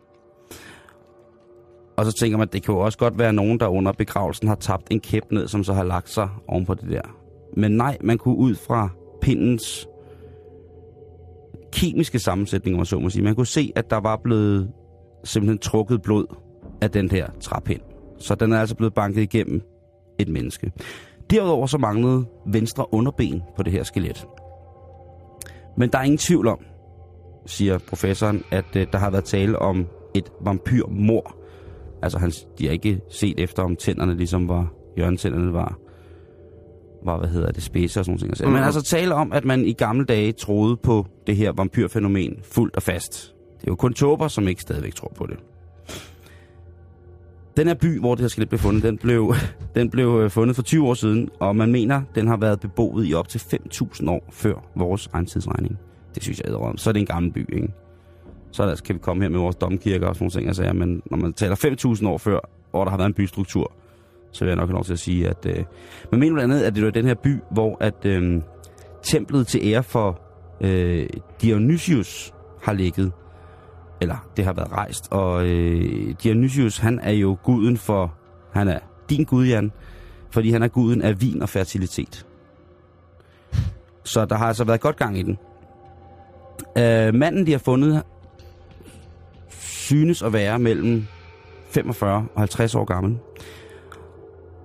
Og så tænker man, at det kan jo også godt være nogen, der under begravelsen har tabt en kæp ned, som så har lagt sig oven på det der. Men nej, man kunne ud fra pindens kemiske sammensætning, om man så må sige. Man kunne se, at der var blevet simpelthen trukket blod af den her træpind. Så den er altså blevet banket igennem et menneske. Derudover så manglede venstre underben på det her skelet. Men der er ingen tvivl om, siger professoren, at øh, der har været tale om et vampyrmor. Altså, han, de har ikke set efter, om tænderne ligesom var, hjørnetænderne var, var, hvad hedder det, spidse og sådan nogle ting. Mm. Men altså tale om, at man i gamle dage troede på det her vampyrfænomen fuldt og fast. Det er jo kun tåber, som ikke stadigvæk tror på det. Den her by, hvor det her skelet blev fundet, den blev, den blev øh, fundet for 20 år siden, og man mener, den har været beboet i op til 5.000 år før vores egen tidsregning. Det synes jeg er om. Så er det en gammel by, ikke? Så ellers altså, kan vi komme her med vores domkirker og sådan nogle ting, jeg sagde, men når man taler 5.000 år før, hvor der har været en bystruktur, så vil jeg nok have lov til at sige, at... Øh, men mener blandt andet, at det var den her by, hvor at øh, templet til ære for øh, Dionysius har ligget, eller det har været rejst, og øh, Dionysius, han er jo guden for, han er din gud, Jan, fordi han er guden af vin og fertilitet. Så der har altså været godt gang i den. Øh, manden, de har fundet, synes at være mellem 45 og 50 år gammel.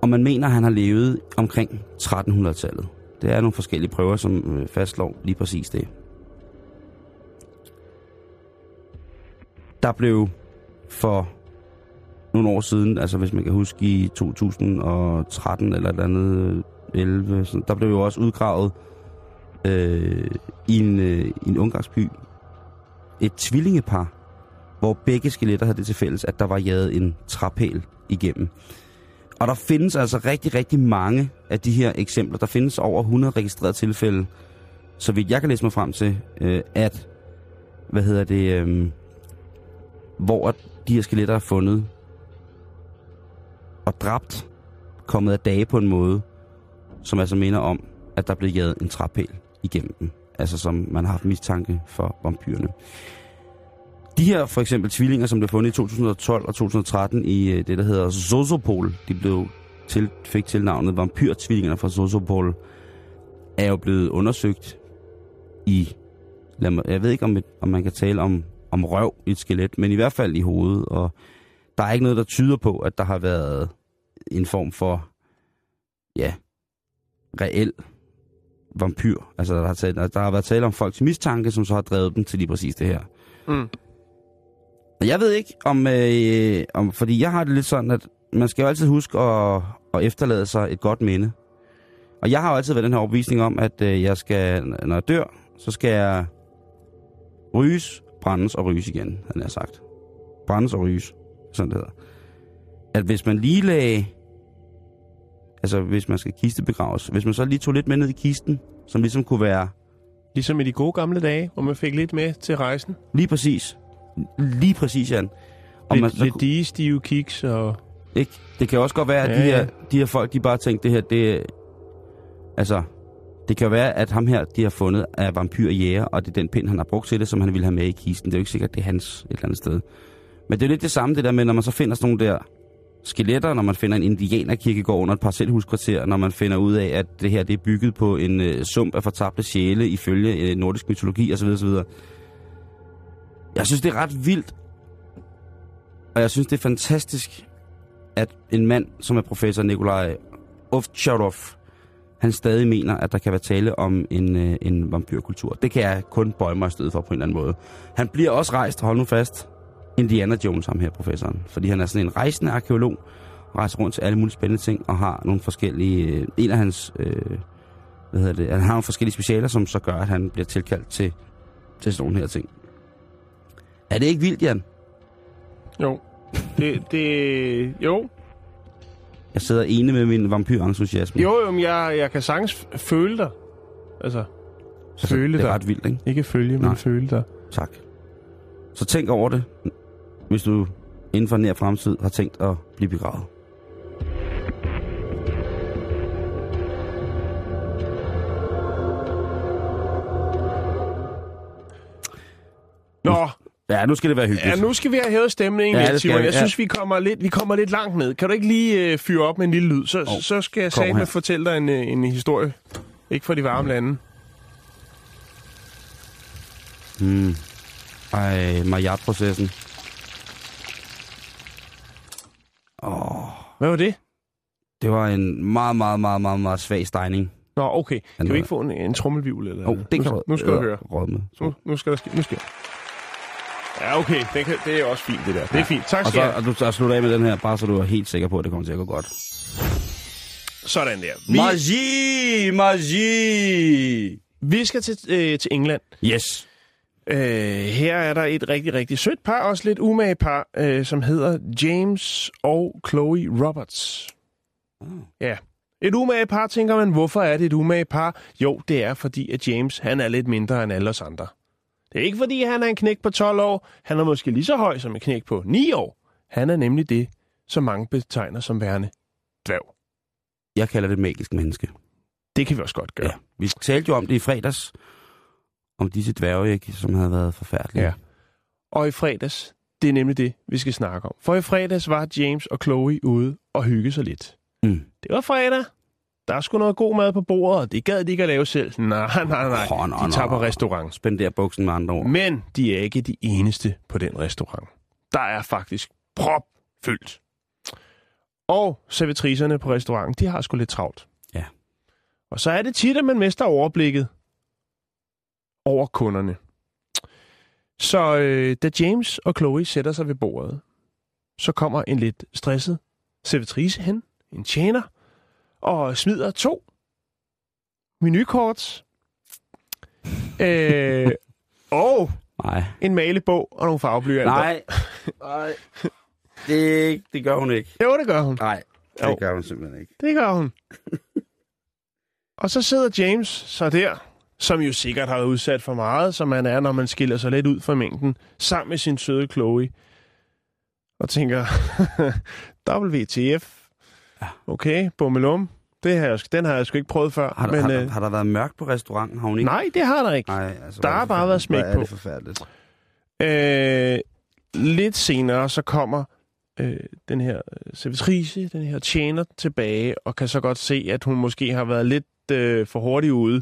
Og man mener, at han har levet omkring 1300-tallet. Det er nogle forskellige prøver, som øh, fastslår lige præcis det. Der blev for nogle år siden, altså hvis man kan huske i 2013 eller et andet øh, 11, så der blev jo også udgravet øh, i, en, øh, en ungarsk by et tvillingepar, hvor begge skeletter havde det til fælles, at der var jaget en trapæl igennem. Og der findes altså rigtig, rigtig mange af de her eksempler. Der findes over 100 registrerede tilfælde, så vidt jeg kan læse mig frem til, øh, at, hvad hedder det, øh, hvor de her skeletter er fundet og dræbt, kommet af dage på en måde, som altså minder om, at der blev jaget en træpæl igennem dem. Altså som man har haft mistanke for vampyrerne. De her for eksempel tvillinger, som blev fundet i 2012 og 2013 i øh, det, der hedder Zozopol, de blev til, fik tilnavnet vampyrtvillingerne fra Zozopol, er jo blevet undersøgt i, lad mig, jeg ved ikke om, et, om man kan tale om, om røv i et skelet, men i hvert fald i hovedet, og der er ikke noget, der tyder på, at der har været en form for, ja, reel vampyr. Altså, der har, talt, der har været tale om folks mistanke, som så har drevet dem til lige præcis det her. Mm. Jeg ved ikke, om, øh, om... Fordi jeg har det lidt sådan, at man skal jo altid huske at, at efterlade sig et godt minde. Og jeg har jo altid været den her overbevisning om, at øh, jeg skal, når jeg dør, så skal jeg ryges, brændes og ryges igen, han har sagt. Brændes og ryges, sådan det hedder. At hvis man lige lagde... Altså, hvis man skal kistebegraves, hvis man så lige tog lidt med ned i kisten, som ligesom kunne være Ligesom i de gode gamle dage, hvor man fik lidt med til rejsen. lige præcis, lige præcis, Jan. Og Lidt, man, så, lidt digestive kiks og... Ikke? Det kan også godt være, at Ja, de, her, ja. de her folk, de bare tænkte, det her, det Altså, det kan være, at ham her, de har fundet, er vampyrjæger, og det er den pind, han har brugt til det, som han ville have med i kisten. Det er jo ikke sikkert, det er hans et eller andet sted. Men det er lidt det samme, det der med, når man så finder sådan nogle der skeletter, når man finder en indianerkirkegård under et parcelhuskvarter, når man finder ud af, at det her det er bygget på en øh, sump af fortabte sjæle ifølge øh, nordisk mytologi osv. osv. Jeg synes, det er ret vildt, og jeg synes, det er fantastisk, at en mand, som er professor Nikolaj Ovtcharov, han stadig mener, at der kan være tale om en, øh, en vampyrkultur. Det kan jeg kun bøje mig stedet for på en eller anden måde. Han bliver også rejst, hold nu fast, Indiana Jones, ham her professoren. Fordi han er sådan en rejsende arkeolog, rejser rundt til alle mulige spændende ting, og har nogle forskellige... Øh, en af hans... Øh, hvad hedder det? Han har nogle forskellige specialer, som så gør, at han bliver tilkaldt til, til sådan nogle her ting. Er det ikke vildt, Jan? Jo. Det, det... Jo. Jeg sidder ene med min vampyrentusiasme. Jo, jo, men jeg, jeg kan sagtens føle dig. Altså, altså, føle det er dig. ret vildt, ikke? ikke følge, men Nej. føle dig. Tak. Så tænk over det, hvis du inden for nær fremtid har tænkt at blive begravet. Nå, Ja, nu skal det være hyggeligt. ja, nu skal vi have hævet stemningen Ja, lidt, skal Simon. Jeg ja. synes, vi kommer, lidt, vi kommer lidt langt ned. Kan du ikke lige øh, fyre op med en lille lyd? Så, Jo, så skal jeg satme fortælle dig en, øh, en historie. Ikke fra de varme lande. Mm. Ej, Maillard-processen. Åh, Hvad var det? det var en meget, meget, meget, meget, meget svag stejning. Nå, okay. Kan vi ikke få en, en trommelvivl? Eller oh, det nu, kan du Nu skal du høre. Rådme. Nu, nu skal der ske. Nu skal Ja, okay. Det, kan, det er også fint, det der. Det er fint. Tak Og skal så du have. og du så slutter af med den her, bare så du er helt sikker på, at det kommer til at gå godt. Sådan der. Vi, Magi! Magi! vi skal til, øh, til England. Yes. Øh, her er der et rigtig, rigtig sødt par, også lidt umage par, øh, som hedder James og Chloe Roberts. Ja. Et umage par, tænker man, hvorfor er det et umage par? Jo, det er fordi, at James han er lidt mindre end alle os andre. Det er ikke fordi, han er en knæk på 12 år. Han er måske lige så høj som en knæk på 9 år. Han er nemlig det, som mange betegner som værende dværg. Jeg kalder det et magisk menneske. Det kan vi også godt gøre. Ja. Vi talte jo om det i fredags, om disse dværge, ikke, som havde været forfærdelige. Ja. Og i fredags, det er nemlig det, vi skal snakke om. For i fredags var James og Chloe ude og hygge sig lidt. Mm. Det var fredag. Der er sgu noget god mad på bordet, og det gad de ikke at lave selv. Nej, nej, nej. Åh, nå, De tager nå. på restaurant. Spændere buksen med andre ord. Men de er ikke de eneste på den restaurant. Der er faktisk propfyldt. Og servitricerne på restauranten, de har sgu lidt travlt. Ja. Og så er det tit, at man mister overblikket over kunderne. Så øh, da James og Chloe sætter sig ved bordet, så kommer en lidt stresset servitrice hen, en tjener, og smider to menukort. øh, og Nej. En malebog og nogle farveblyanter. Nej. Nej. Det, det gør hun ikke. Jo, det gør hun. Nej, det Jo. gør hun simpelthen ikke. Det gør hun. og så sidder James så der, som jo sikkert har været udsat for meget, som man er, når man skiller sig lidt ud fra mængden, sammen med sin søde Chloe. Og tænker, WTF. Okay, bummelum. Det har jeg, den har jeg sgu ikke prøvet før. Har, der, men, har, øh, har der været mørkt på restauranten? Har hun ikke? nej, det har der ikke. Nej altså, Der er har bare været smæk Hvor er på. det forfærdeligt. Øh, lidt senere, så kommer øh, den her øh, servitrice, den her tjener tilbage, og kan så godt se, at hun måske har været lidt øh, for hurtig ude.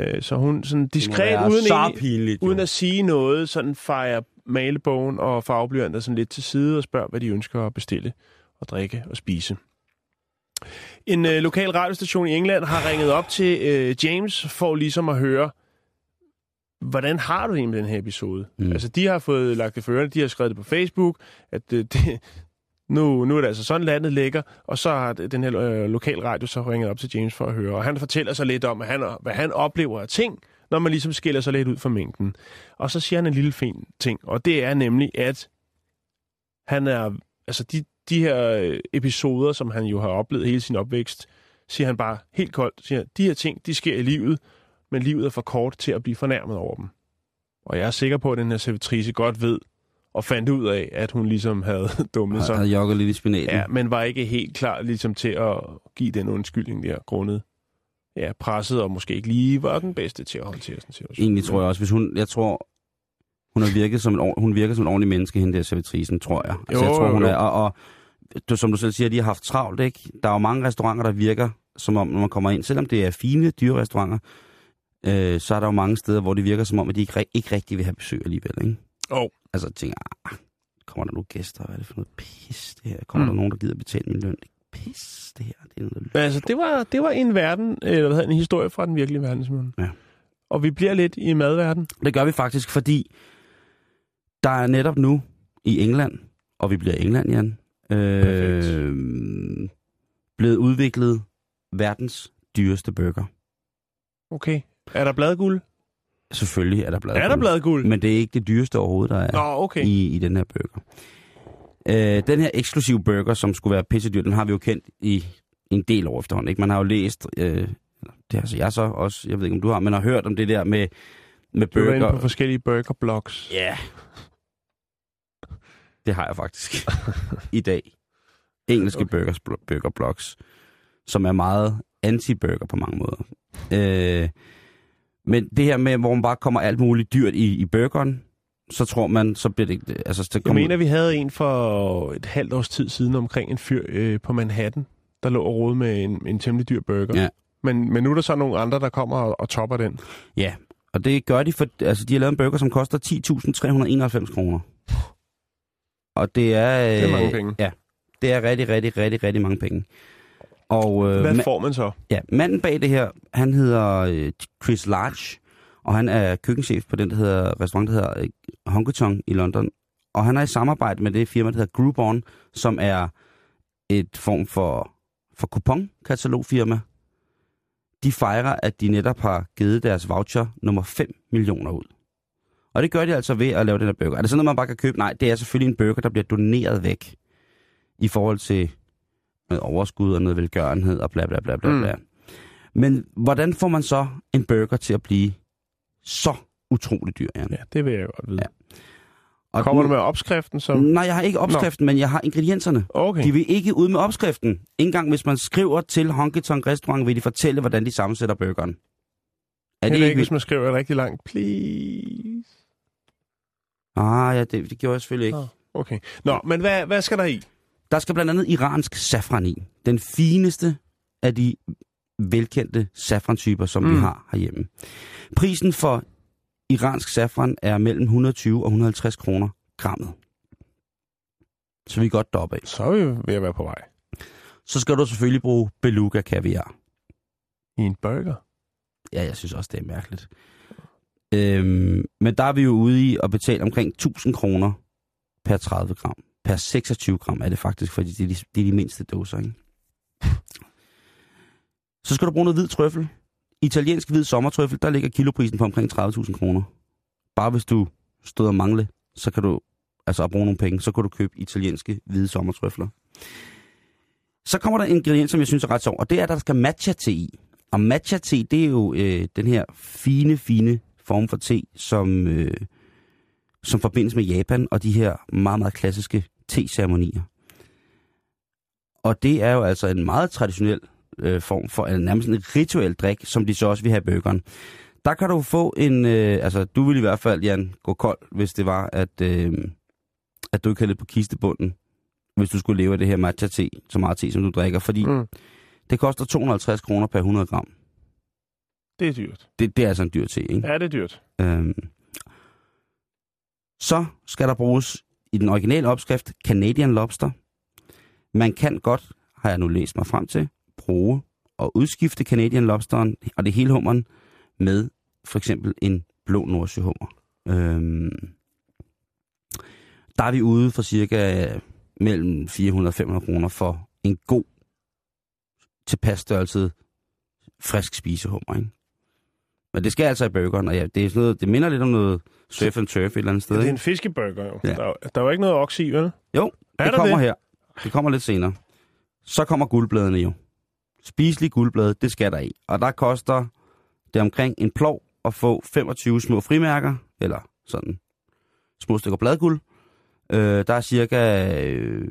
Øh, så hun sådan diskret, uden, så pinligt, uden at sige noget, sådan fejrer malebogen og farveblyanter sådan lidt til side og spørger, hvad de ønsker at bestille og drikke og spise. En øh, lokal radiostation i England har ringet op til øh, James for ligesom at høre, hvordan har du egentlig den her episode? Mm. Altså, de har fået lagt det for ørerne, de har skrevet det på Facebook, at øh, det, nu, nu er det altså sådan, landet ligger, og så har den her øh, lokal radio så ringet op til James for at høre, og han fortæller sig lidt om, han, hvad han oplever af ting, når man ligesom skiller sig lidt ud fra mængden. Og så siger han en lille fin ting, og det er nemlig, at han er, altså de, de her øh, episoder, som han jo har oplevet hele sin opvækst, siger han bare helt koldt, siger, de her ting, de sker i livet, men livet er for kort til at blive fornærmet over dem. Og jeg er sikker på, at den her servitrice godt ved, og fandt ud af, at hun ligesom havde dummet sig. har jogget lidt i spinaten. Ja, men var ikke helt klar ligesom til at give den undskyldning der, grundet ja, presset, og måske ikke lige var den bedste til at håndtere sådan en situation. Egentlig tror jeg også, hvis hun, jeg tror, hun har virket som en, hun virker som en ordentlig menneske, hende der servitrisen, tror jeg. Altså, Jo, jeg tror, hun jo. er, og, og du, som du selv siger, de har haft travlt, ikke? Der er jo mange restauranter, der virker som om, når man kommer ind, selvom det er fine, dyre restauranter, øh, så er der jo mange steder, hvor det virker som om, at de ikke, ikke rigtig vil have besøg alligevel, ikke? Jo. Altså, jeg tænker, ah, kommer der nu gæster? Hvad er det for noget pis, det her? Kommer Mm. der nogen, der gider betale min løn? Det Pis, det her. Det er noget. Men altså, det var, det var en verden, eller hvad hedder, en historie fra den virkelige verden, Simon. Ja. Og vi bliver lidt i madverden. Det gør vi faktisk, fordi der er netop nu i England, og vi bliver i England, Jan, øh, blevet udviklet verdens dyreste burger. Okay. Er der bladguld? Selvfølgelig er der blad. Er der bladguld? Men det er ikke det dyreste overhovedet, der er Nå, okay. i, i den her burger. Øh, den her eksklusive burger, som skulle være pissedyr, den har vi jo kendt i en del år efterhånden. Ikke? Man har jo læst, øh, det har så jeg så også, jeg ved ikke om du har, men har hørt om det der med, med Du var inde på burger. forskellige burgerblogs. Ja. Det har jeg faktisk. I dag. Engelske okay. burgers, burger blogs, som er meget anti-burger på mange måder. Øh, men det her med, hvor man bare kommer alt muligt dyrt i, i burgeren, så tror man, så bliver det... Altså, så Jeg kommer, mener, vi havde en for et halvt års tid siden omkring en fyr øh, på Manhattan, der lå og rode med en, en temmelig dyr burger. Ja. Men, men nu er der så nogle andre, der kommer og, og topper den. Ja, og det gør de, for altså, de har lavet en burger, som koster 10.391 kroner. Og det er... Øh, Det er mange penge. Ja, det er rigtig, rigtig, rigtig, rigtig mange penge. Og, øh, Hvad får man så? Ja, manden bag det her, han hedder øh, Chris Large, og han er køkkenchef på den, der hedder, restaurant, der hedder øh, Honky Tonk i London. Og han er i samarbejde med det firma, der hedder Groupon, som er et form for, for kuponkatalogfirma. De fejrer, at de netop har givet deres voucher nummer 5 millioner ud. Og det gør de altså ved at lave den her burger. Er det sådan noget, man bare kan købe? Nej, det er selvfølgelig en burger, der bliver doneret væk i forhold til noget overskud og noget velgørenhed og bla bla bla bla. Mm. bla. Men hvordan får man så en burger til at blive så utrolig dyr, Jan? Ja, det vil jeg godt vide. Ja. Og Kommer du med opskriften så? Nej, jeg har ikke opskriften, men jeg har ingredienserne. Okay. De vil ikke ud med opskriften. Ikke engang hvis man skriver til Honky Tonk Restaurant, vil de fortælle, hvordan de sammensætter burgeren. Er det ikke... ikke, hvis man skriver rigtig langt. Please. Ah, ja, det, det gjorde jeg selvfølgelig ikke. Ah. Okay. Nå, men hvad, hvad skal der i? Der skal blandt andet iransk safran i. Den fineste af de velkendte safrantyper, som mm. vi har herhjemme. Prisen for iransk safran er mellem 120 og 150 kroner grammet. Så vi er godt deroppe af. Så er vi ved at være på vej. Så skal du selvfølgelig bruge beluga kaviar. I en burger? Ja, jeg synes også, det er mærkeligt. Øhm, men der er vi jo ude i at betale omkring 1000 kroner per 30 gram. Per 26 gram er det faktisk, fordi det er de, det er de mindste dåser, ikke? Så skal du bruge noget hvid trøffel. Italiensk hvid sommertrøffel, der ligger kiloprisen på omkring 30.000 kroner. Bare hvis du stod og mangle, så kan du altså at bruge nogle penge, så kan du købe italienske hvide sommertrøfler. Så kommer der en ingrediens, som jeg synes er ret sjov, og det er, at der skal matcha te i. Og matcha te, det er jo øh, den her fine, fine form for te, som, øh, som forbindes med Japan og de her meget, meget klassiske te-ceremonier. Og det er jo altså en meget traditionel øh, form for, eller nærmest en rituel drik, som de så også vil have i burgeren. Der kan du få en, øh, altså du vil i hvert fald, Jan, gå kold, hvis det var, at, øh, at du ikke havde lidt på kistebunden, hvis du skulle leve af det her matcha te, så meget te, som du drikker, fordi mm. det koster 250 kroner per 100 gram. Det er dyrt. Det, det er altså en dyr te, ikke? Ja, det er dyrt. Øhm, så skal der bruges i den originale opskrift Canadian Lobster. Man kan godt, har jeg nu læst mig frem til, bruge og udskifte Canadian Lobsteren og det hele hummeren med for eksempel en blå nordsjøhummer. Øhm, der er vi ude for cirka mellem 400 og 500 kroner for en god tilpas størrelse frisk spisehummer, ikke? Men det skal altså i burgeren, og ja, det, er sådan noget, det minder lidt om noget surf and turf et eller andet sted. Ja, det er en fiskeburger, jo. Ja. Der, er- der er jo ikke noget oks i, vel? Jo, Er det kommer det? her. Det kommer lidt senere. Så kommer guldbladene jo. Spiselige guldblade, det skal der i. Og der koster det omkring en plov at få 25 små frimærker, eller sådan små stykker bladguld. Øh, der er cirka, øh,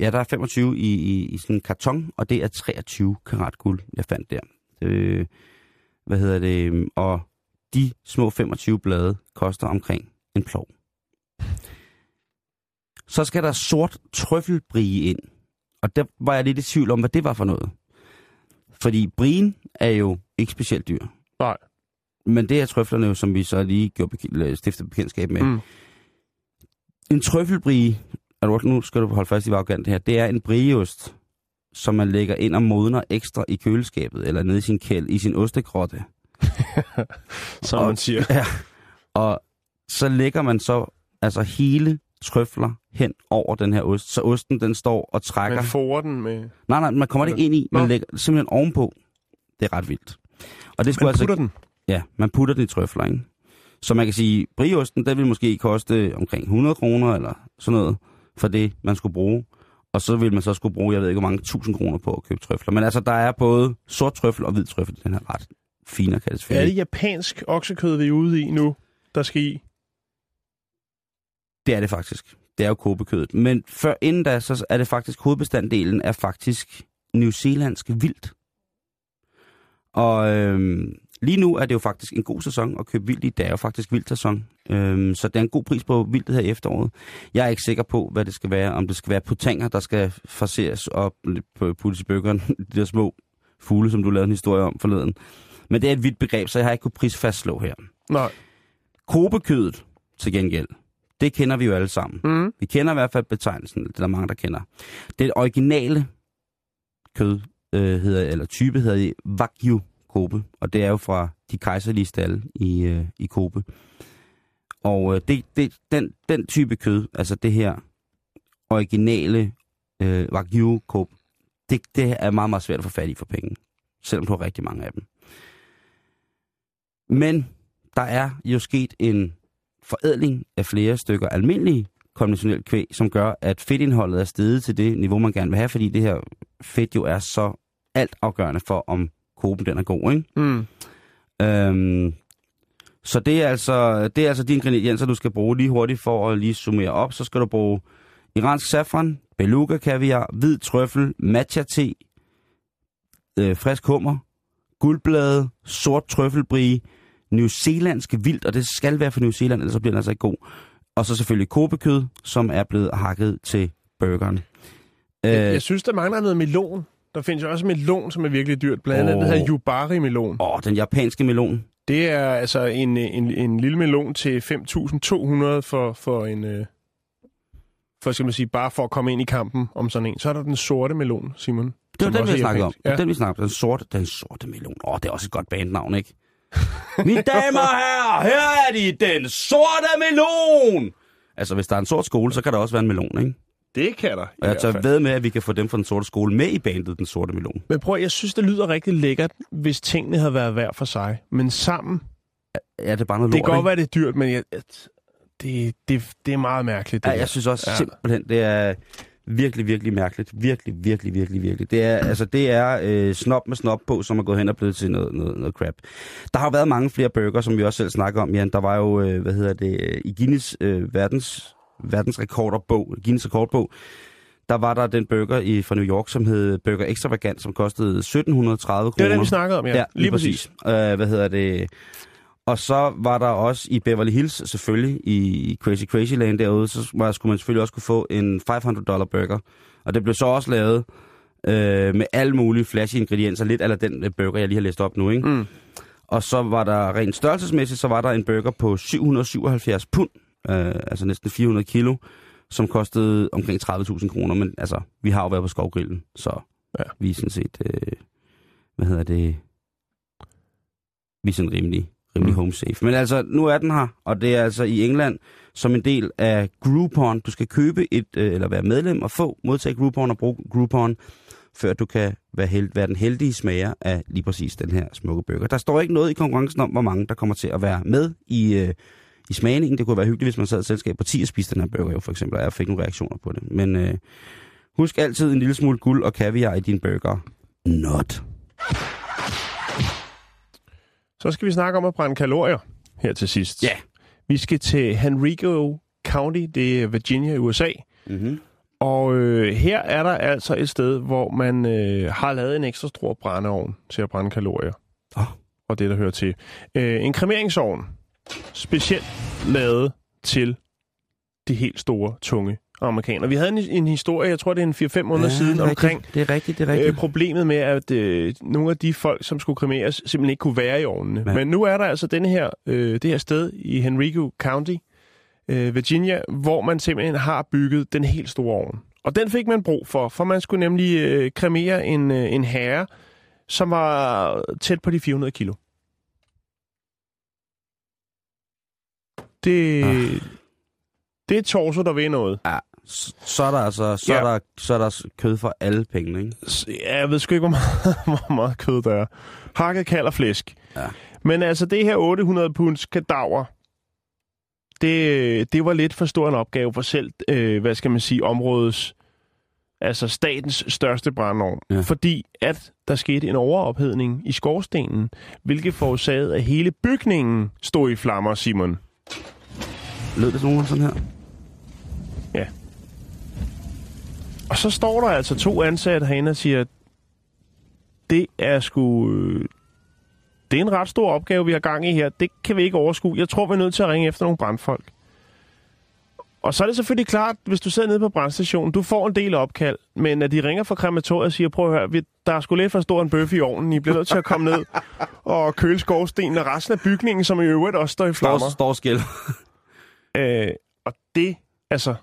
ja, der er 25 i, i, i sådan en karton, og det er 23 karat guld, jeg fandt der. Øh, hvad hedder det? Og de små 25 blade koster omkring en plov. Så skal der sort trøffelbrie ind. Og der var jeg lidt i tvivl om, hvad det var for noget. Fordi brien er jo ikke specielt dyr. Nej. Men det er trøflerne jo, som vi så lige gjorde stiftede bekendtskab med. Mm. En trøffelbrie, og nu skal du holde fast i, hvor det her, det er en brieost, som man lægger ind og modner ekstra i køleskabet, eller nede i sin kæld, i sin ostegrotte. Som Og- man siger. Ja. Og så lægger man så altså hele trøfler hen over den her ost, så osten den står og trækker. Man får den med... Nej, nej, man kommer det ikke ind i, man Nå. lægger simpelthen ovenpå. Det er ret vildt. Og det skulle Man altså putter den. Ja, man putter den i trøfler, ikke? Så man kan sige, briosten, den vil måske koste omkring 100 kroner eller sådan noget, for det, man skulle bruge. Og så vil man så skulle bruge, jeg ved ikke, hvor mange tusind kroner på at købe trøfler. Men altså, der er både sort trøffel og hvid trøffel i den her ret fine, kan det Er det japansk oksekød, vi er ude i nu, der skal i? Det er det faktisk. Det er jo kobekødet. Men før inden da, så er det faktisk, hovedbestanddelen er faktisk New Zealandsk vildt. Og øhm, lige nu er det jo faktisk en god sæson at købe vildt i. Det er jo faktisk vildt sæson. Øhm, så det er en god pris på vildtet her i efteråret. Jeg er ikke sikker på, hvad det skal være. Om det skal være putanger, der skal forseres op på puttes i bøgeren. De der små fugle, som du lavede en historie om forleden. Men det er et vidt begreb, så jeg har ikke kunnet prisfastslå her. Nej. Kobekødet til gengæld, det kender vi jo alle sammen. Mm. Vi kender i hvert fald betegnelsen, det er der mange, der kender. Det originale kød, øh, hedder, eller type hedder Wagyu Kobe, og det er jo fra de kejserlige stalle i, øh, i Kobe. Og øh, det, det, den, den type kød, altså det her originale øh, Wagyu Kobe, det, det er meget, meget svært at få fat i for penge, selvom du har rigtig mange af dem. Men der er jo sket en forædling af flere stykker almindelige konventionelt kvæg, som gør, at fedtindholdet er steget til det niveau, man gerne vil have, fordi det her fedt jo er så alt afgørende for, om koben den er god, ikke? Mm. Øhm, så det er, altså, det er altså de ingredienser, du skal bruge lige hurtigt for at lige summere op. Så skal du bruge iransk safran, beluga kaviar, hvid trøffel, matcha te, øh, frisk hummer, guldblade, sort trøffelbrie, New Zealandsk vildt, og det skal være fra New Zealand, ellers så bliver den altså ikke god. Og så selvfølgelig kobekød, som er blevet hakket til burgeren. Jeg, Øh, jeg synes, der mangler noget melon. Der findes jo også melon, som er virkelig dyrt. Blandt andet Åh. det hedder Yubari-melon. åh, den japanske melon. Det er altså en, en, en lille melon til 5.200 for, for en... Øh, for, skal man sige, bare for at komme ind i kampen om sådan en. Så er der den sorte melon, Simon. Det var den, vi snakkede om. Ja. Den, vi snakkede om. Den sorte, den sorte melon. Åh, det er også et godt bandnavn, ikke? Mine damer og herrer, her er de, den sorte melon! Altså, hvis der er en sort skole, så kan der også være en melon, ikke? Det kan der. Og jeg fald. ved med, at vi kan få dem fra den sorte skole med i bandet, den sorte melon. Men prøv, jeg synes, det lyder rigtig lækkert, hvis tingene havde været hver for sig. Men sammen, Ja, det er bare noget det lort, kan godt være, det er dyrt, men jeg, det, det, det er meget mærkeligt. Det Ja, jeg synes også Ja. ja. simpelthen, det er virkelig, virkelig mærkeligt. Virkelig, virkelig, virkelig, virkelig. Det er, altså, det er øh, snop med snop på, som er gået hen og blevet til noget, noget, noget crap. Der har jo været mange flere burger, som vi også selv snakker om, Jan. Der var jo, øh, hvad hedder det, øh, i Guinness øh, verdens, verdensrekorderbog, Guinness rekordbog, der var der den burger i, fra New York, som hed Burger Extravagant, som kostede 1730 kroner. Det er det, vi snakkede om, ja. Ja, lige præcis. Øh, hvad hedder det? Og så var der også i Beverly Hills, selvfølgelig, i Crazy Crazy Land derude, så skulle man selvfølgelig også kunne få en 500 dollar burger. Og det blev så også lavet øh, med alle mulige flashy ingredienser, lidt af den øh, burger, jeg lige har læst op nu, ikke? Mm. Og så var der rent størrelsesmæssigt, så var der en burger på 777 pund, øh, altså næsten 400 kilo, som kostede omkring 30.000 kroner. Men altså, vi har jo været på skovgrillen, så Ja. vi er sådan set, øh, hvad hedder det, vi er sådan rimelig, rimelig Mm. home safe. Men altså, nu er den her, og det er altså i England som en del af Groupon. Du skal købe et, øh, eller være medlem og få, modtage Groupon og bruge Groupon, før du kan være, held, være den heldige smager af lige præcis den her smukke burger. Der står ikke noget i konkurrencen om, hvor mange der kommer til at være med i, øh, i smagningen. Det kunne være hyggeligt, hvis man sad i selskab på 10 og spiste den her burger, jo for eksempel, og jeg fik nogle reaktioner på det. Men øh, husk altid en lille smule guld og kaviar i din burger. Not. Så skal vi snakke om at brænde kalorier her til sidst. Ja. Vi skal til Henrico County, det er Virginia i USA. Mm-hmm. Og øh, her er der altså et sted, hvor man øh, har lavet en ekstra stor brændeovn til at brænde kalorier. Åh. Og det, der hører til. Øh, en kremeringsovn, specielt lavet til de helt store, tunge amerikanere. Vi havde en, en historie, jeg tror det er en 4-5 måneder siden, det er omkring. Det er rigtigt, det er rigtigt. øh, problemet med, at øh, nogle af de folk, som skulle kremeres, simpelthen ikke kunne være i ovnene. Ja. Ja. Men nu er der altså denne her, øh, det her sted i Henrico County, øh, Virginia, hvor man simpelthen har bygget den helt store ovn. Og den fik man brug for, for man skulle nemlig øh, kremere en, øh, en herre, som var tæt på de 400 kilo. Det, Ah. det er torso, der ved noget. Så, så er der altså så, Ja. ja. er der, så er der kød for alle pengene, ikke? Ja, jeg ved sgu ikke, hvor meget, hvor meget kød der er. Hakket kald og flæsk. Ja. Men altså, det her 800 punds kadaver, det, det var lidt for stor en opgave for selv, øh, hvad skal man sige, områdets, altså statens største brandovn. Ja. Fordi at der skete en overophedning i skorstenen, hvilket forårsagede, at hele bygningen stod i flammer, Simon. Lød det nogen sådan her? Ja. Og så står der altså to ansatte herinde og siger, det er sgu... Øh, det er en ret stor opgave, vi har gang i her. Det kan vi ikke overskue. Jeg tror, vi er nødt til at ringe efter nogle brandfolk. Og så er det selvfølgelig klart, hvis du sidder nede på brandstationen, du får en del opkald, men at de ringer fra krematoriet og siger, prøv at høre, vi- der er sgu lidt for stor en bøf i ovnen, I bliver nødt til at komme ned og køle skorstenen og resten af bygningen, som i øvrigt også står i flammer. Står, står skæld. Øh, og det, altså,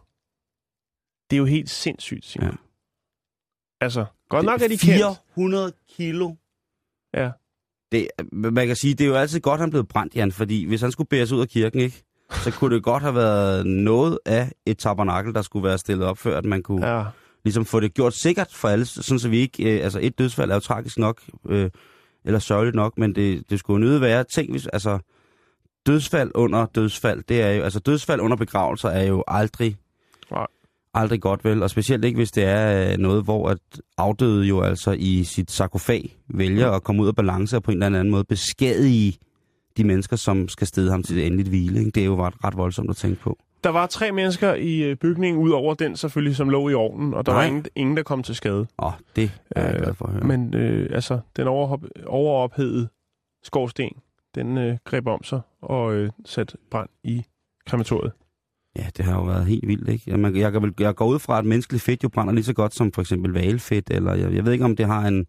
det er jo helt sindssygt, Simon. Ja. Altså, godt nok er de kendt. 400 kilo. Ja. Det, man kan sige, det er jo altid godt, at han blev brændt, Jan, fordi hvis han skulle bæres ud af kirken, ikke, så kunne det godt have været noget af et tabernakel, der skulle være stillet op, før at man kunne ja. Ligesom få det gjort sikkert for alle, sådan så vi ikke, øh, altså et dødsfald er jo tragisk nok, øh, eller sørgeligt nok, men det, det skulle nødt være, tænk hvis, altså, dødsfald under dødsfald, det er jo, altså dødsfald under begravelser er jo aldrig, Nej. aldrig godt vel, og specielt ikke hvis det er øh, noget, hvor at afdøde jo altså i sit sarkofag vælger at komme ud af balance og på en eller anden måde beskadige de mennesker, som skal stede ham til det endeligt hvile. Ikke? Det er jo ret, ret voldsomt at tænke på. Der var tre mennesker i øh, bygningen, ud over den selvfølgelig, som lå i ovnen, og der Nej. var ingen, ingen, der kom til skade. Åh, det er jeg Øh, glad for at høre. Men øh, altså, den overhop, overophedede skorsten, den øh, greb om sig og øh, satte brand i krematoriet. Ja, det har jo været helt vildt, ikke? Jeg, man, jeg, jeg går ud fra, at menneskeligt fedt jo brænder lige så godt som for eksempel valfedt, eller jeg, jeg ved ikke, om det har en,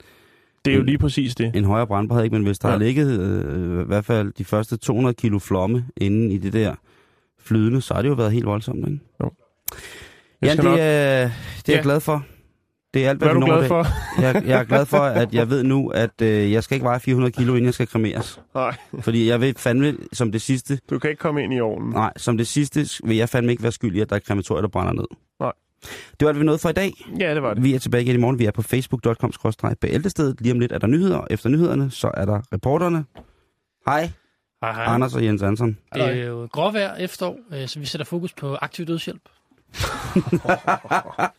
Det er jo lige præcis det. en højere brændbarhed, ikke? men hvis der Ja. ja. har ligget øh, i hvert fald de første 200 kilo flomme inde i det der flydende, så har det jo været helt voldsomt, ikke? Jeg Ja, det, nok- er, det er Ja. jeg glad for. Det er alt, hvad Hvad er du glad for? Jeg, jeg er glad for, at jeg ved nu, at øh, jeg skal ikke veje 400 kilo, inden jeg skal kremeres. Nej, Fordi jeg vil fandme, som det sidste, du kan ikke komme ind i ovnen. nej, som det sidste vil jeg fandme ikke være skyldig, at der er krematorier, der brænder ned. Nej. Det var alt, vi nåede for i dag. Ja, det var det. Vi er tilbage igen i morgen. Vi er på facebook.com-bæltestedet. Lige om lidt er der nyheder. Efter nyhederne, så er der reporterne. Hej. Hej, hej. Anders og Jens Hansen. Det er jo gråvejr efterår, øh, så vi sætter fokus på aktiv dødshjælp.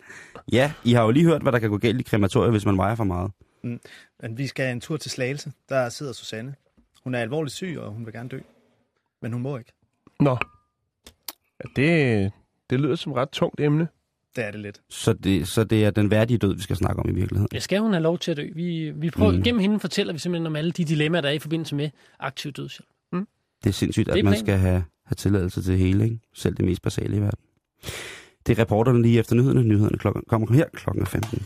Ja, I har jo lige hørt, hvad der kan gå galt i krematoriet, hvis man vejer for meget. Men vi skal en tur til Slagelse. Der sidder Susanne. Hun er alvorligt syg, og hun vil gerne dø. Men hun må ikke. Nå. Ja, det, det lyder som et ret tungt emne. Det er det lidt. Så det, så det er den værdige død, vi skal snakke om i virkeligheden. Ja, skal hun have lov til at dø? Vi, vi prøver, Mm. mm. Gennem hende fortæller vi simpelthen om alle de dilemmaer, der er i forbindelse med aktiv dødshjælp. Det er sindssygt, Det at er man planen. skal have, have tilladelse til hele, ikke? Selv det mest basale i verden. Det er reporterne lige efter nyhederne. Nyhederne klokken, kommer her klokken er 15.